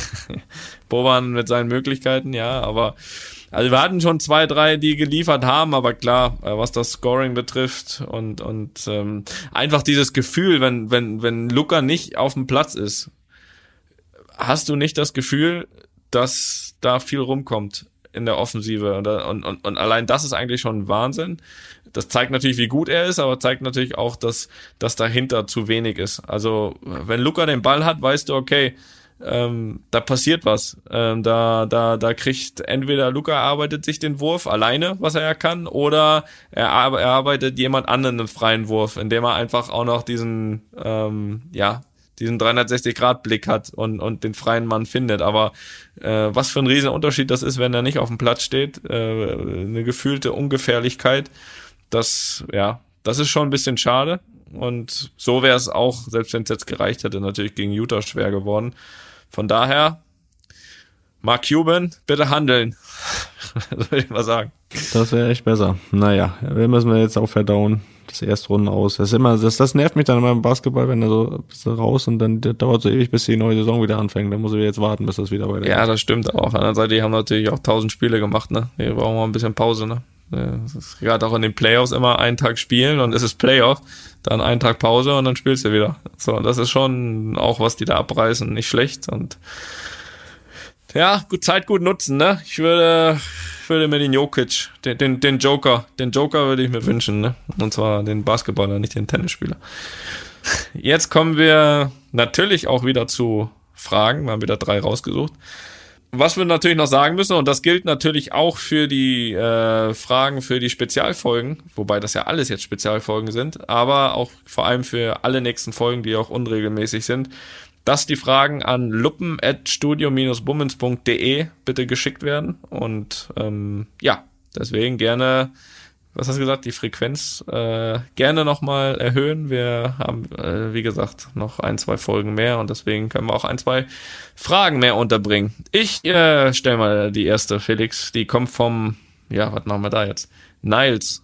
[SPEAKER 3] Boban mit seinen Möglichkeiten, ja, aber also wir hatten schon zwei, drei, die geliefert haben, aber klar, äh, was das Scoring betrifft und und ähm, einfach dieses Gefühl, wenn wenn wenn Luca nicht auf dem Platz ist, hast du nicht das Gefühl, dass da viel rumkommt in der Offensive und und und, allein das ist eigentlich schon Wahnsinn. Das zeigt natürlich, wie gut er ist, aber zeigt natürlich auch, dass dass dahinter zu wenig ist. Also wenn Luca den Ball hat, weißt du, okay, ähm, da passiert was. Ähm, da, da, da kriegt entweder Luca erarbeitet sich den Wurf alleine, was er ja kann, oder er erarbeitet jemand anderen einen freien Wurf, indem er einfach auch noch diesen, ähm, ja, diesen 360-Grad-Blick hat und, und den freien Mann findet. Aber äh, was für ein riesen Unterschied das ist, wenn er nicht auf dem Platz steht, äh, eine gefühlte Ungefährlichkeit, das, ja, das ist schon ein bisschen schade. Und so wäre es auch, selbst wenn es jetzt gereicht hätte, natürlich gegen Utah schwer geworden. Von daher, Mark Cuban, bitte handeln. das würde ich mal sagen.
[SPEAKER 1] Das wäre echt besser. Naja, wir müssen wir jetzt auch verdauen. Das erste Runden aus. Das ist immer, das, das nervt mich dann immer im Basketball, wenn er so raus und dann dauert so ewig, bis die neue Saison wieder anfängt. Dann muss ich jetzt warten, bis das wieder weitergeht.
[SPEAKER 3] Ja, das stimmt. Aber auf der anderen Seite, die haben natürlich auch tausend Spiele gemacht, ne? Wir brauchen mal ein bisschen Pause, ne? Gerade auch in den Playoffs immer einen Tag spielen und es ist Playoff, dann einen Tag Pause und dann spielst du wieder. So, das ist schon auch, was die da abreißen, nicht schlecht und ja, gut, Zeit gut nutzen, ne? Ich würde, würde mir den Jokic, den, den, den Joker, den Joker würde ich mir wünschen, ne? Und zwar den Basketballer, nicht den Tennisspieler. Jetzt kommen wir natürlich auch wieder zu Fragen. Wir haben wieder drei rausgesucht was wir natürlich noch sagen müssen, und das gilt natürlich auch für die äh, Fragen für die Spezialfolgen, wobei das ja alles jetzt Spezialfolgen sind, aber auch vor allem für alle nächsten Folgen, die auch unregelmäßig sind, dass die Fragen an luppen.studio-bummens.de bitte geschickt werden. Und ähm, ja, deswegen gerne was hast du gesagt, die Frequenz äh, gerne nochmal erhöhen. Wir haben, äh, wie gesagt, noch ein, zwei Folgen mehr und deswegen können wir auch ein, zwei Fragen mehr unterbringen. Ich äh, stelle mal die erste, Felix, die kommt vom, ja, was machen wir da jetzt? Niles,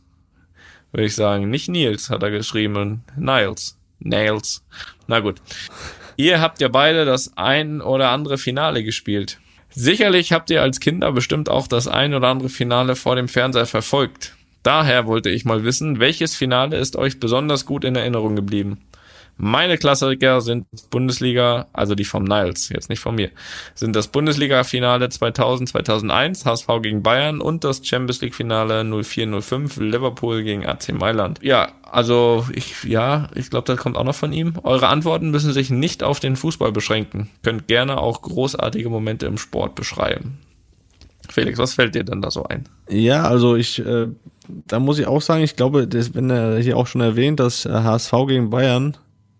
[SPEAKER 3] würde ich sagen. Nicht Nils, hat er geschrieben. Niles. Nails. Na gut. Ihr habt ja beide das ein oder andere Finale gespielt. Sicherlich habt ihr als Kinder bestimmt auch das ein oder andere Finale vor dem Fernseher verfolgt. Daher wollte ich mal wissen, welches Finale ist euch besonders gut in Erinnerung geblieben? Meine Klassiker sind Bundesliga, also die vom Niles, jetzt nicht von mir, sind das Bundesliga-Finale 2000, 2001, HSV gegen Bayern und das Champions League-Finale 04-05, Liverpool gegen AC Mailand. Ja, also ich, ja, ich glaube, das kommt auch noch von ihm. Eure Antworten müssen sich nicht auf den Fußball beschränken. Könnt gerne auch großartige Momente im Sport beschreiben. Felix, was fällt dir denn da so ein?
[SPEAKER 1] Ja, also ich, äh, da muss ich auch sagen, ich glaube, das, wenn er hier auch schon erwähnt, dass HSV äh, gegen Bayern,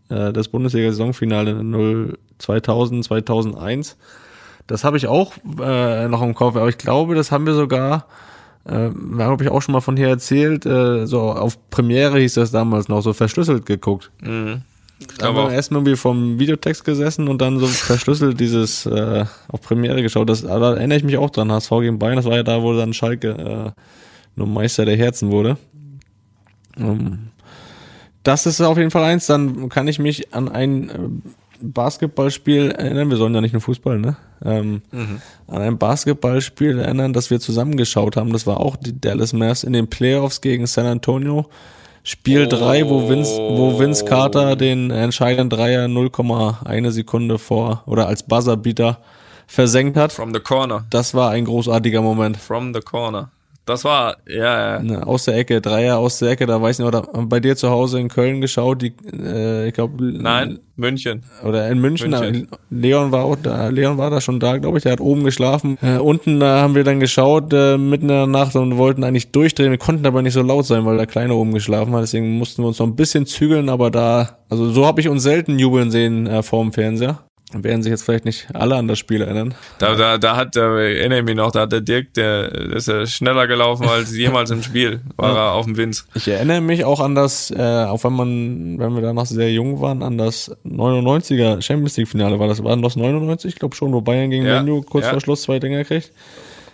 [SPEAKER 1] äh, das Bundesliga-Saisonfinale 0 2000, 2001, das habe ich auch äh, noch im Kopf, aber ich glaube, das haben wir sogar, äh, habe ich auch schon mal von hier erzählt, äh, so auf Premiere hieß das damals noch, so verschlüsselt geguckt.
[SPEAKER 3] Mhm.
[SPEAKER 1] Da haben wir erstmal irgendwie vom Videotext gesessen und dann so verschlüsselt dieses äh, auf Premiere geschaut. Das, da erinnere ich mich auch dran. HSV gegen Bayern, das war ja da, wo dann Schalke äh, nur Meister der Herzen wurde. Ähm, das ist auf jeden Fall eins. Dann kann ich mich an ein äh, Basketballspiel erinnern. Wir sollen ja nicht nur Fußball, ne? Ähm, An ein Basketballspiel erinnern, das wir zusammengeschaut haben. Das war auch die Dallas Mavs in den Playoffs gegen San Antonio. Spiel 3, wo Vince, wo Vince Carter den entscheidenden Dreier 0,1 Sekunde vor oder als Buzzerbeater versenkt hat.
[SPEAKER 3] From the corner.
[SPEAKER 1] Das war ein großartiger Moment.
[SPEAKER 3] From the corner. Das war, ja, ja.
[SPEAKER 1] Ne, aus der Ecke, Dreier aus der Ecke, da weiß ich nicht, oder bei dir zu Hause in Köln geschaut, die, äh, ich glaube,
[SPEAKER 3] Nein, München.
[SPEAKER 1] oder in München,
[SPEAKER 3] München.
[SPEAKER 1] da- Leon war auch da, Leon war da schon da, glaube ich, der hat oben geschlafen. Äh, unten da haben wir dann geschaut, äh, mitten in der Nacht und wollten eigentlich durchdrehen, wir konnten aber nicht so laut sein, weil der Kleine oben geschlafen hat, deswegen mussten wir uns noch ein bisschen zügeln, aber da, also so habe ich uns selten jubeln sehen äh, vorm Fernseher. Werden sich jetzt vielleicht nicht alle an das Spiel erinnern.
[SPEAKER 3] Da, da, da hat, da erinnere mich noch, da hat der Dirk, der, der ist ja schneller gelaufen als jemals im Spiel, war er auf dem Winz.
[SPEAKER 1] Ich erinnere mich auch an das, äh, auch wenn man, wenn wir da noch sehr jung waren, an das 99er Champions League Finale. War das, war das 99? Ich glaube schon, wo Bayern gegen
[SPEAKER 3] Ja,
[SPEAKER 1] Menu kurz
[SPEAKER 3] ja.
[SPEAKER 1] vor Schluss zwei Dinger kriegt.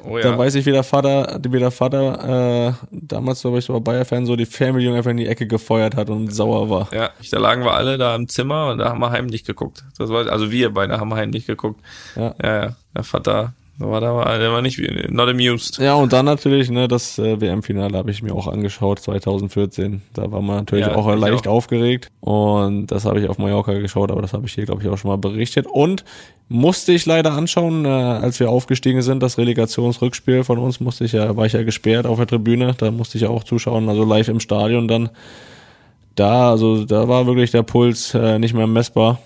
[SPEAKER 3] Oh
[SPEAKER 1] Da
[SPEAKER 3] ja.
[SPEAKER 1] weiß ich, wie der Vater, wie der Vater, äh, damals, glaube ich, so war Bayer-Fan, so die Fernbedienung einfach in die Ecke gefeuert hat und sauer war.
[SPEAKER 3] Ja, da lagen wir alle da im Zimmer und da haben wir heimlich geguckt. Das war, also wir beide haben heimlich geguckt.
[SPEAKER 1] Ja.
[SPEAKER 3] Ja, ja. Der Vater, der war, da war, der war nicht, not amused.
[SPEAKER 1] Ja, und dann natürlich, ne, das äh, WM-Finale habe ich mir auch angeschaut, 2014. Da war man natürlich
[SPEAKER 3] Ja,
[SPEAKER 1] auch
[SPEAKER 3] ich
[SPEAKER 1] leicht
[SPEAKER 3] auch.
[SPEAKER 1] aufgeregt. Und das habe ich auf Mallorca geschaut, aber das habe ich hier, glaube ich, auch schon mal berichtet. Und musste ich leider anschauen, äh, als wir aufgestiegen sind, das Relegationsrückspiel von uns musste ich ja, war ich ja gesperrt auf der Tribüne. Da musste ich ja auch zuschauen, also live im Stadion dann. Da, also da war wirklich der Puls äh, nicht mehr messbar.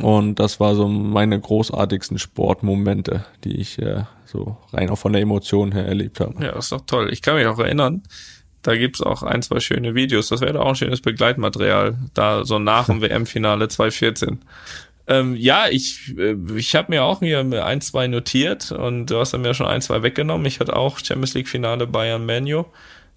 [SPEAKER 1] Und das war so meine großartigsten Sportmomente, die ich äh, so rein auch von der Emotion her erlebt habe.
[SPEAKER 3] Ja, das ist doch toll. Ich kann mich auch erinnern, da gibt's auch ein, zwei schöne Videos. Das wäre doch auch ein schönes Begleitmaterial, da so nach dem WM-Finale 2014. Ähm, ja, ich, äh, ich habe mir auch hier ein, zwei notiert und du hast dann mir schon ein, zwei weggenommen. Ich hatte auch Champions League-Finale Bayern Menu,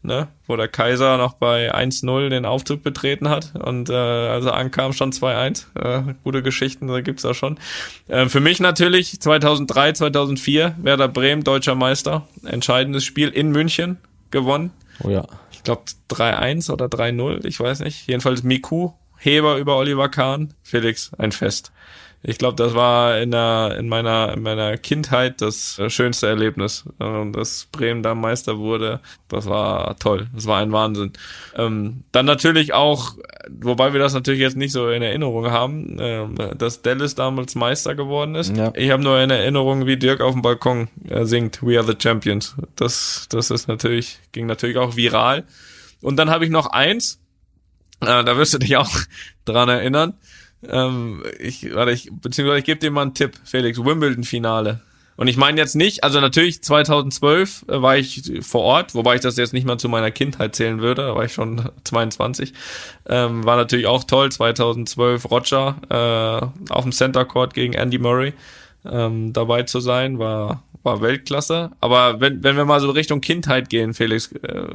[SPEAKER 3] ne, wo der Kaiser noch bei 1-0 den Aufzug betreten hat und äh, also ankam schon 2-1. Äh, gute Geschichten, da gibt's da schon. Äh, für mich natürlich 2003, 2004 Werder Bremen deutscher Meister, entscheidendes Spiel in München gewonnen.
[SPEAKER 1] Oh ja.
[SPEAKER 3] Ich glaube 3-1 oder 3-0, ich weiß nicht. Jedenfalls Miku, Heber über Oliver Kahn, Felix, ein Fest. Ich glaube, das war in, der, in, meiner, in meiner Kindheit das äh, schönste Erlebnis. Ähm, Dass Bremen da Meister wurde, das war toll. Das war ein Wahnsinn. Ähm, dann natürlich auch, wobei wir das natürlich jetzt nicht so in Erinnerung haben, ähm, dass Dallas damals Meister geworden ist.
[SPEAKER 1] Ja.
[SPEAKER 3] Ich habe nur in Erinnerung, wie Dirk auf dem Balkon äh, singt, We are the Champions. Das, das ist natürlich, ging natürlich auch viral. Und dann habe ich noch eins, äh, da wirst du dich auch dran erinnern. Ähm, ich, warte, ich, beziehungsweise ich gebe dir mal einen Tipp, Felix, Wimbledon-Finale. Und ich meine jetzt nicht, also natürlich 2012 äh, war ich vor Ort, wobei ich das jetzt nicht mal zu meiner Kindheit zählen würde, da war ich schon 22. Ähm, war natürlich auch toll, 2012 Roger äh, auf dem Center Court gegen Andy Murray ähm, dabei zu sein, war, war Weltklasse. Aber wenn, wenn wir mal so Richtung Kindheit gehen, Felix, äh,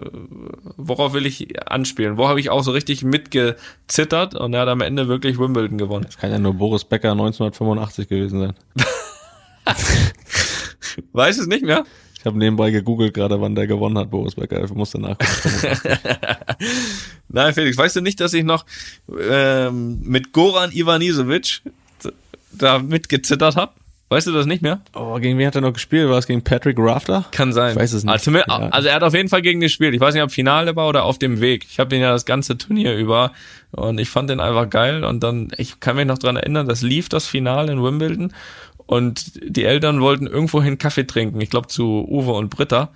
[SPEAKER 3] worauf will ich anspielen? Wo habe ich auch so richtig mitgezittert und er hat am Ende wirklich Wimbledon gewonnen.
[SPEAKER 1] Das kann ja nur Boris Becker 1985 gewesen sein.
[SPEAKER 3] Weiß es nicht mehr?
[SPEAKER 1] Ich habe nebenbei gegoogelt gerade, wann der gewonnen hat, Boris Becker. Ich musste nachgucken.
[SPEAKER 3] Nein, Felix, weißt du nicht, dass ich noch ähm, mit Goran Ivanisevic da mitgezittert habe? Weißt du das nicht mehr?
[SPEAKER 1] oh, gegen wen hat er noch gespielt? War es gegen Patrick Rafter?
[SPEAKER 3] Kann sein.
[SPEAKER 1] Ich weiß es nicht.
[SPEAKER 3] Also, also er hat auf jeden Fall gegen gespielt. Ich weiß nicht, ob Finale war oder auf dem Weg. Ich habe den ja das ganze Turnier über und ich fand den einfach geil. Und dann, ich kann mich noch dran erinnern, das lief das Finale in Wimbledon und die Eltern wollten irgendwohin Kaffee trinken. Ich glaube zu Uwe und Britta.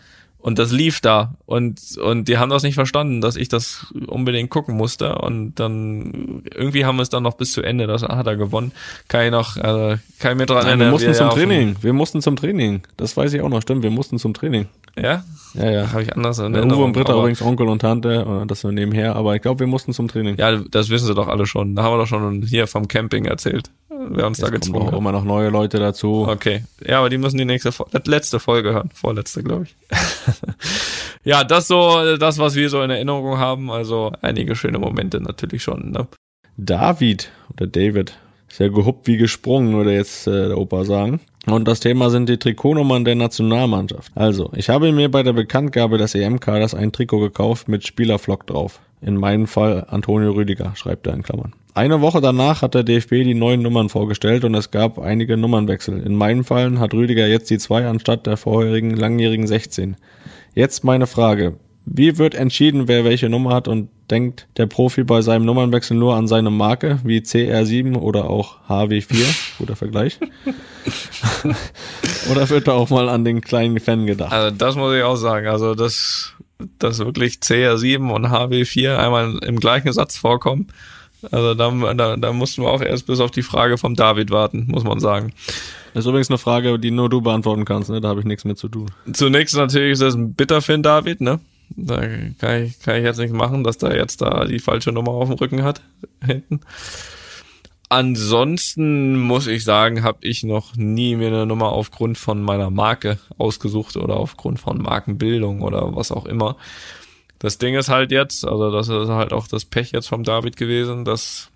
[SPEAKER 3] Und das lief da. Und, und die haben das nicht verstanden, dass ich das unbedingt gucken musste. Und dann irgendwie haben wir es dann noch bis zu Ende. Das hat er gewonnen. Kann ich noch, äh, kann ich mir dran erinnern.
[SPEAKER 1] wir mussten
[SPEAKER 3] er
[SPEAKER 1] zum Training. Wir mussten zum Training. Das weiß ich auch noch. Stimmt, wir mussten zum Training.
[SPEAKER 3] Ja?
[SPEAKER 1] Ja, ja.
[SPEAKER 3] Habe ich anders in
[SPEAKER 1] Uwe
[SPEAKER 3] Erinnerung.
[SPEAKER 1] und Britta übrigens Onkel und Tante, äh, das so nebenher, aber ich glaube, wir mussten zum Training.
[SPEAKER 3] Ja, das wissen sie doch alle schon. Da haben wir doch schon hier vom Camping erzählt. Wer uns da
[SPEAKER 1] kommen
[SPEAKER 3] gezwungen
[SPEAKER 1] auch immer noch neue Leute dazu.
[SPEAKER 3] Okay. Ja, aber die müssen die nächste letzte Folge hören. Vorletzte, glaube ich. ja, das so, das, was wir so in Erinnerung haben. Also einige schöne Momente natürlich schon. Ne?
[SPEAKER 1] David oder David. Ist ja gehuppt wie gesprungen, würde jetzt äh, der Opa sagen. Und das Thema sind die Trikotnummern der Nationalmannschaft. Also, ich habe mir bei der Bekanntgabe des EM-Kaders ein Trikot gekauft mit Spielerflock drauf. In meinem Fall Antonio Rüdiger, schreibt er in Klammern. Eine Woche danach hat der DFB die neuen Nummern vorgestellt und es gab einige Nummernwechsel. In meinen Fallen hat Rüdiger jetzt die zwei anstatt der vorherigen langjährigen 16. Jetzt meine Frage. Wie wird entschieden, wer welche Nummer hat und denkt der Profi bei seinem Nummernwechsel nur an seine Marke, wie CR7 oder auch HW4? Guter Vergleich. oder wird da auch mal an den kleinen Fan gedacht?
[SPEAKER 3] Also das muss ich auch sagen. Also dass, dass wirklich CR7 und HW4 einmal im gleichen Satz vorkommen. Also da, da, da mussten wir auch erst bis auf die Frage vom David warten, muss man sagen.
[SPEAKER 1] Das ist übrigens eine Frage, die nur du beantworten kannst, ne? Da habe ich nichts mit zu tun.
[SPEAKER 3] Zunächst natürlich ist das ein bitter für den David, ne? Da kann ich, kann ich jetzt nichts machen, dass der jetzt da die falsche Nummer auf dem Rücken hat, hinten. Ansonsten muss ich sagen, habe ich noch nie mir eine Nummer aufgrund von meiner Marke ausgesucht oder aufgrund von Markenbildung oder was auch immer. Das Ding ist halt jetzt, also das ist halt auch das Pech jetzt vom David gewesen, dass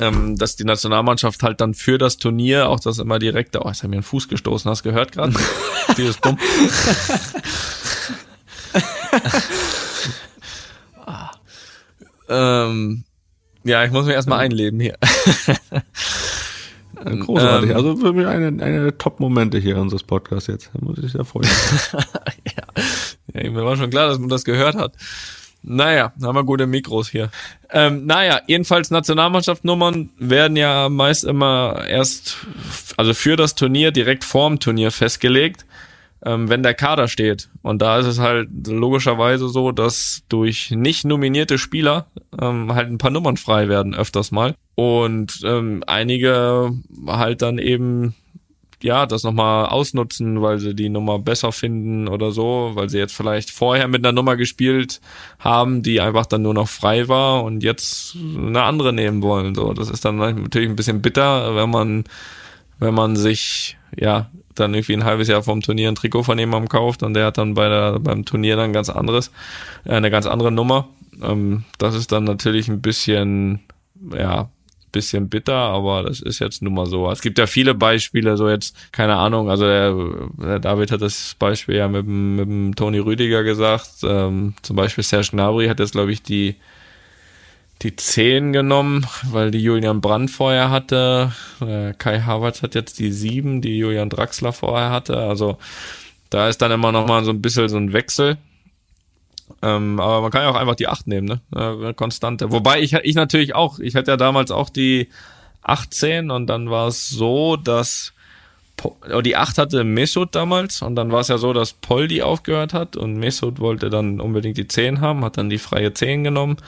[SPEAKER 3] ähm, dass die Nationalmannschaft halt dann für das Turnier auch das immer direkt, oh, jetzt hat mir einen Fuß gestoßen, hast gehört gerade? Die ist dumm. ah. ähm, ja, ich muss mich erstmal einleben hier.
[SPEAKER 1] Großartig. Ähm, also für mich eine, eine der Top-Momente hier unseres Podcasts jetzt. Da muss ich sehr freuen.
[SPEAKER 3] ja. ja, mir war schon klar, dass man das gehört hat. Naja, haben wir gute Mikros hier. Ähm, naja, jedenfalls Nationalmannschaftsnummern werden ja meist immer erst, also für das Turnier direkt vorm Turnier festgelegt ähm, wenn der Kader steht. Und da ist es halt logischerweise so, dass durch nicht nominierte Spieler ähm, halt ein paar Nummern frei werden, öfters mal. Und ähm, einige halt dann eben ja, das nochmal ausnutzen, weil sie die Nummer besser finden oder so, weil sie jetzt vielleicht vorher mit einer Nummer gespielt haben, die einfach dann nur noch frei war und jetzt eine andere nehmen wollen. So, das ist dann natürlich ein bisschen bitter, wenn man, wenn man sich ja dann irgendwie ein halbes Jahr vom Turnier ein Trikot von jemandem kauft und der hat dann bei der, beim Turnier dann ganz anderes, äh, eine ganz andere Nummer. Ähm, das ist dann natürlich ein bisschen, ja, bisschen bitter, aber das ist jetzt nun mal so. Es gibt ja viele Beispiele, so jetzt, keine Ahnung, also der, der David hat das Beispiel ja mit, mit dem Toni Rüdiger gesagt, ähm, zum Beispiel Serge Gnabry hat jetzt, glaube ich, die die 10 genommen, weil die Julian Brandt vorher hatte. Äh, Kai Havertz hat jetzt die 7, die Julian Draxler vorher hatte. Also da ist dann immer noch mal so ein bisschen so ein Wechsel. Ähm, aber man kann ja auch einfach die 8 nehmen, ne? Konstante. Wobei ich, ich natürlich auch, ich hatte ja damals auch die 18 und dann war es so, dass oh, die 8 hatte Mesut damals und dann war es ja so, dass Poldi aufgehört hat und Mesut wollte dann unbedingt die 10 haben, hat dann die freie 10 genommen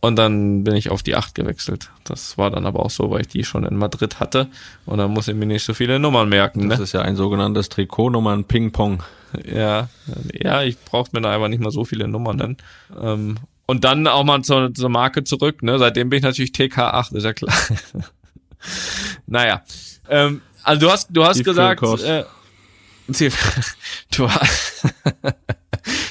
[SPEAKER 3] und dann bin ich auf die 8 gewechselt. Das war dann aber auch so, weil ich die schon in Madrid hatte. Und dann muss ich mir nicht so viele Nummern merken.
[SPEAKER 1] Das ne? ist ja ein sogenanntes Trikotnummern Ping-Pong.
[SPEAKER 3] Ja, ja, ich brauchte mir da einfach nicht mal so viele Nummern. Ähm, und dann auch mal zur, zur Marke zurück. Ne? Seitdem bin ich natürlich TK8, ist ja klar. naja. Ähm, also du hast, du hast gesagt, äh, du hast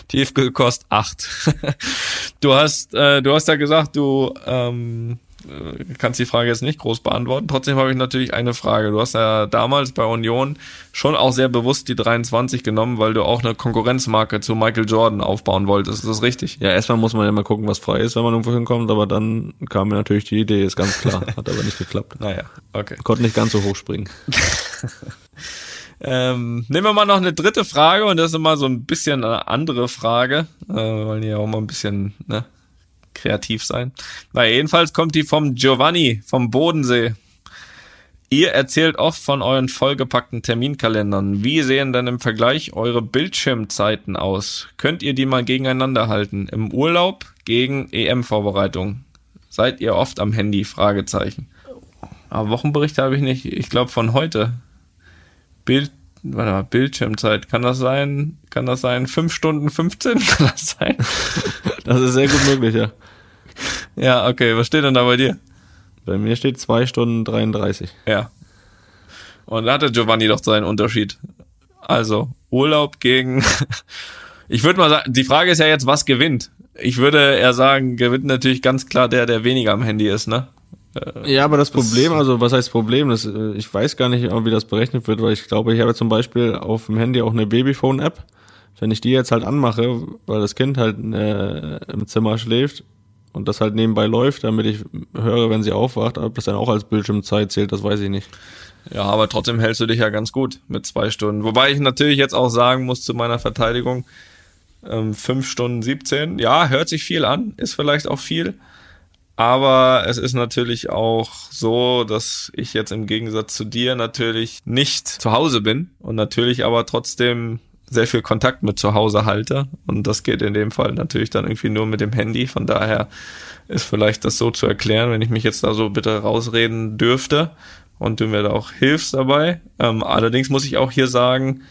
[SPEAKER 3] Tiefkühlkost 8. du hast, äh, du hast ja gesagt, du ähm, äh, kannst die Frage jetzt nicht groß beantworten. Trotzdem habe ich natürlich eine Frage. Du hast ja damals bei Union schon auch sehr bewusst die 23 genommen, weil du auch eine Konkurrenzmarke zu Michael Jordan aufbauen wolltest. Ist das richtig?
[SPEAKER 1] Ja, erstmal muss man ja mal gucken, was frei ist, wenn man irgendwo hinkommt, aber dann kam mir natürlich die Idee, ist ganz klar. Hat aber nicht geklappt.
[SPEAKER 3] Naja, okay.
[SPEAKER 1] Konnte nicht ganz so hoch springen.
[SPEAKER 3] Ähm, nehmen wir mal noch eine dritte Frage und das ist immer so ein bisschen eine andere Frage. Äh, wir wollen ja auch mal ein bisschen ne, kreativ sein. Na, jedenfalls kommt die vom Giovanni vom Bodensee. Ihr erzählt oft von euren vollgepackten Terminkalendern. Wie sehen denn im Vergleich eure Bildschirmzeiten aus? Könnt ihr die mal gegeneinander halten? Im Urlaub gegen EM-Vorbereitung? Seid ihr oft am Handy? Fragezeichen. Aber Wochenberichte habe ich nicht. Ich glaube von heute. Bild, warte mal, Bildschirmzeit, kann das sein? Kann das sein? 5 Stunden 15? Kann das sein?
[SPEAKER 1] Das ist sehr gut möglich, ja.
[SPEAKER 3] Ja, okay, was steht denn da bei dir?
[SPEAKER 1] Bei mir steht 2 Stunden 33.
[SPEAKER 3] Ja. Und da hatte Giovanni doch seinen Unterschied. Also, Urlaub gegen. Ich würde mal sagen, die Frage ist ja jetzt, was gewinnt? Ich würde eher sagen, gewinnt natürlich ganz klar der, der weniger am Handy ist, ne?
[SPEAKER 1] Ja, aber das Problem, also was heißt Problem? Das, äh, ich weiß gar nicht, wie das berechnet wird, weil ich glaube, ich habe zum Beispiel auf dem Handy auch eine Babyphone-App. Wenn ich die jetzt halt anmache, weil das Kind halt äh, im Zimmer schläft und das halt nebenbei läuft, damit ich höre, wenn sie aufwacht, ob das dann auch als Bildschirmzeit zählt, das weiß ich nicht.
[SPEAKER 3] Ja, aber trotzdem hältst du dich ja ganz gut mit zwei Stunden. Wobei ich natürlich jetzt auch sagen muss zu meiner Verteidigung, ähm, fünf Stunden 17, ja, hört sich viel an, ist vielleicht auch viel. Aber es ist natürlich auch so, dass ich jetzt im Gegensatz zu dir natürlich nicht zu Hause bin und natürlich aber trotzdem sehr viel Kontakt mit zu Hause halte. Und das geht in dem Fall natürlich dann irgendwie nur mit dem Handy. Von daher ist vielleicht das so zu erklären, wenn ich mich jetzt da so bitte rausreden dürfte und du mir da auch hilfst dabei. Ähm, allerdings muss ich auch hier sagen,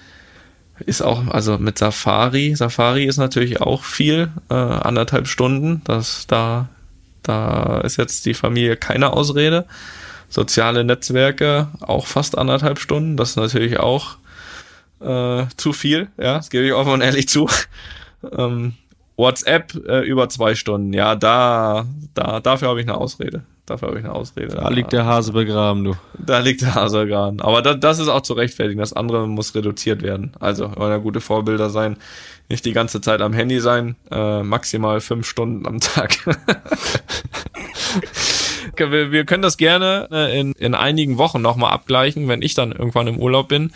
[SPEAKER 3] ist auch, also mit Safari, Safari ist natürlich auch viel, äh, anderthalb Stunden, das da da ist jetzt die Familie keine Ausrede. Soziale Netzwerke auch fast anderthalb Stunden. Das ist natürlich auch äh, zu viel. Ja, das gebe ich offen und ehrlich zu. ähm, WhatsApp äh, über zwei Stunden. Ja, da, da, dafür habe ich eine Ausrede. Dafür habe ich eine Ausrede.
[SPEAKER 1] Da liegt der Hase begraben, du.
[SPEAKER 3] Da liegt der Hase begraben. Aber da, das ist auch zu rechtfertigen. Das andere muss reduziert werden. Also, wir wollen gute Vorbilder sein. Nicht die ganze Zeit am Handy sein. Äh, maximal fünf Stunden am Tag. wir, wir können das gerne äh, in, in einigen Wochen nochmal abgleichen, wenn ich dann irgendwann im Urlaub bin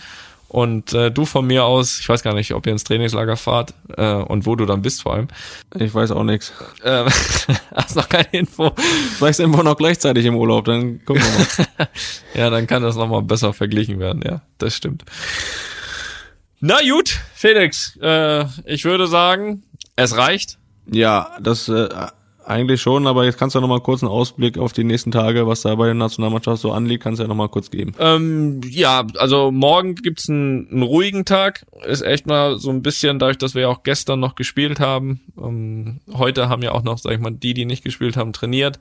[SPEAKER 3] und äh, du von mir aus, ich weiß gar nicht, ob ihr ins Trainingslager fahrt äh, und wo du dann bist vor allem.
[SPEAKER 1] Ich weiß auch nichts.
[SPEAKER 3] Ähm, hast noch keine Info.
[SPEAKER 1] Vielleicht sind wir noch gleichzeitig im Urlaub, dann gucken wir
[SPEAKER 3] mal. ja, dann kann das nochmal besser verglichen werden, ja, das stimmt. Na gut, Felix, äh, ich würde sagen, es reicht.
[SPEAKER 1] Ja, das äh, eigentlich schon, aber jetzt kannst du ja noch mal kurz einen Ausblick auf die nächsten Tage, was da bei der Nationalmannschaft so anliegt, kannst du ja noch mal kurz geben.
[SPEAKER 3] Ähm, ja, also morgen gibt's einen, einen ruhigen Tag. Ist echt mal so ein bisschen, dadurch, dass wir ja auch gestern noch gespielt haben. Ähm, heute haben ja auch noch, sag ich mal, die, die nicht gespielt haben, trainiert.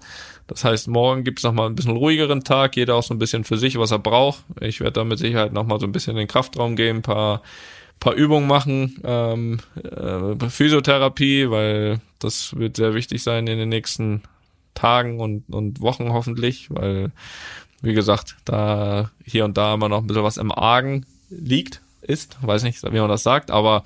[SPEAKER 3] Das heißt, morgen gibt's noch mal ein bisschen ruhigeren Tag. Jeder auch so ein bisschen für sich, was er braucht. Ich werde da mit Sicherheit noch mal so ein bisschen in den Kraftraum gehen, ein paar paar Übungen machen, ähm, äh, Physiotherapie, weil das wird sehr wichtig sein in den nächsten Tagen und, und Wochen hoffentlich, weil, wie gesagt, da hier und da immer noch ein bisschen was im Argen liegt, ist, weiß nicht, wie man das sagt, aber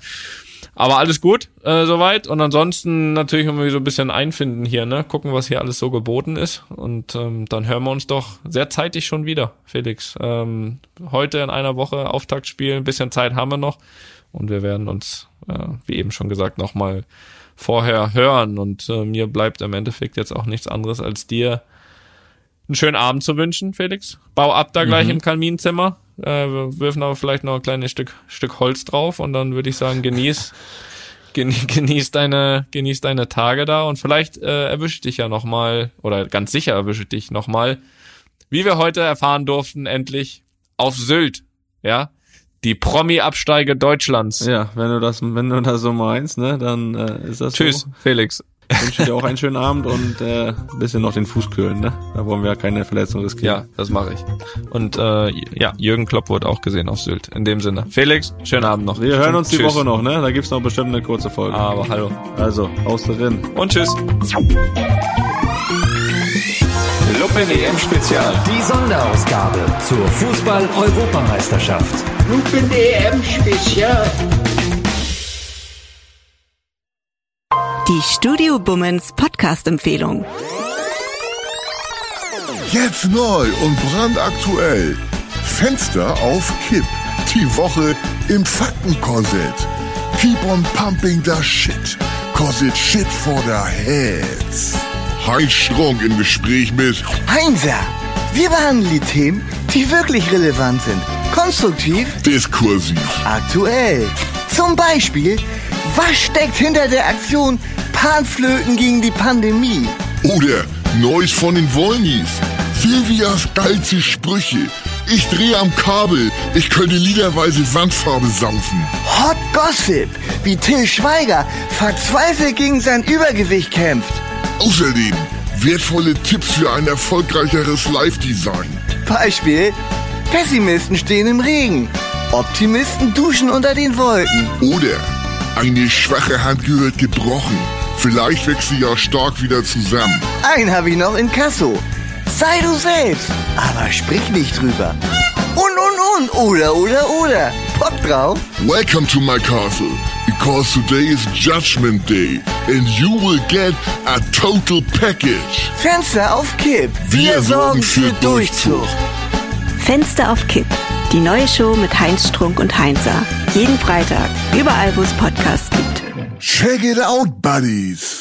[SPEAKER 3] aber alles gut äh, soweit und ansonsten natürlich irgendwie so ein bisschen einfinden hier, ne? Gucken, was hier alles so geboten ist und ähm, dann hören wir uns doch sehr zeitig schon wieder, Felix. Ähm, heute in einer Woche Auftaktspiel, ein bisschen Zeit haben wir noch und wir werden uns, äh, wie eben schon gesagt, nochmal vorher hören und äh, mir bleibt im Endeffekt jetzt auch nichts anderes als dir einen schönen Abend zu wünschen, Felix. Bau ab da gleich mhm. im Kaminzimmer äh, wirfen aber vielleicht noch ein kleines Stück, Stück Holz drauf und dann würde ich sagen, genieß, genieß, genieß deine, genieß deine Tage da und vielleicht äh, erwische dich ja nochmal, oder ganz sicher erwische dich nochmal, wie wir heute erfahren durften, endlich auf Sylt, ja, die Promi-Absteige Deutschlands.
[SPEAKER 1] Ja, wenn du das, wenn du das so meinst, ne, dann äh, ist das
[SPEAKER 3] Tschüss,
[SPEAKER 1] so.
[SPEAKER 3] Felix.
[SPEAKER 1] Ich wünsche dir auch einen schönen Abend und äh, ein bisschen noch den Fuß kühlen, ne? Da wollen wir ja keine Verletzung riskieren.
[SPEAKER 3] Ja, das mache ich. Und äh, ja, Jürgen Klopp wurde auch gesehen auf Sylt. In dem Sinne. Felix, schönen Abend noch.
[SPEAKER 1] Wir hören uns die Woche noch, ne? Da gibt's noch bestimmt eine kurze Folge.
[SPEAKER 3] Aber hallo.
[SPEAKER 1] Also, aus drin.
[SPEAKER 3] Und tschüss.
[SPEAKER 4] Luppen EM Spezial. Die Sonderausgabe zur Fußball-Europameisterschaft.
[SPEAKER 6] Lupen EM Spezial.
[SPEAKER 7] Die Studio Bummens Podcast-Empfehlung.
[SPEAKER 8] Jetzt neu und brandaktuell. Fenster auf Kipp. Die Woche im Faktenkorsett. Keep on pumping the shit. Cause it's shit for the heads. Heinz Strunk im Gespräch mit
[SPEAKER 5] Heinzer, wir behandeln die Themen, die wirklich relevant sind. Konstruktiv,
[SPEAKER 8] Diskursiv.
[SPEAKER 5] aktuell. Zum Beispiel, was steckt hinter der Aktion Panflöten gegen die Pandemie?
[SPEAKER 8] Oder Neues von den Wollnies. Silvias geilste Sprüche. Ich drehe am Kabel. Ich könnte liederweise Wandfarbe saufen.
[SPEAKER 5] Hot Gossip, wie Till Schweiger verzweifelt gegen sein Übergewicht kämpft.
[SPEAKER 8] Außerdem wertvolle Tipps für ein erfolgreicheres Live-Design.
[SPEAKER 5] Beispiel, Pessimisten stehen im Regen. Optimisten duschen unter den Wolken.
[SPEAKER 8] Oder eine schwache Hand gehört gebrochen. Vielleicht wächst sie ja stark wieder zusammen.
[SPEAKER 5] Einen habe ich noch in Kasso. Sei du selbst, aber sprich nicht drüber. Und, und, und, oder, oder, oder. Bock drauf?
[SPEAKER 8] Welcome to my castle, because today is Judgment Day and you will get a total package.
[SPEAKER 5] Fenster auf Kipp. Wir, sorgen für Durchzug.
[SPEAKER 7] Fenster auf Kipp. Die neue Show mit Heinz Strunk und Heinzer. Jeden Freitag, überall wo es Podcasts gibt.
[SPEAKER 8] Check it out, buddies.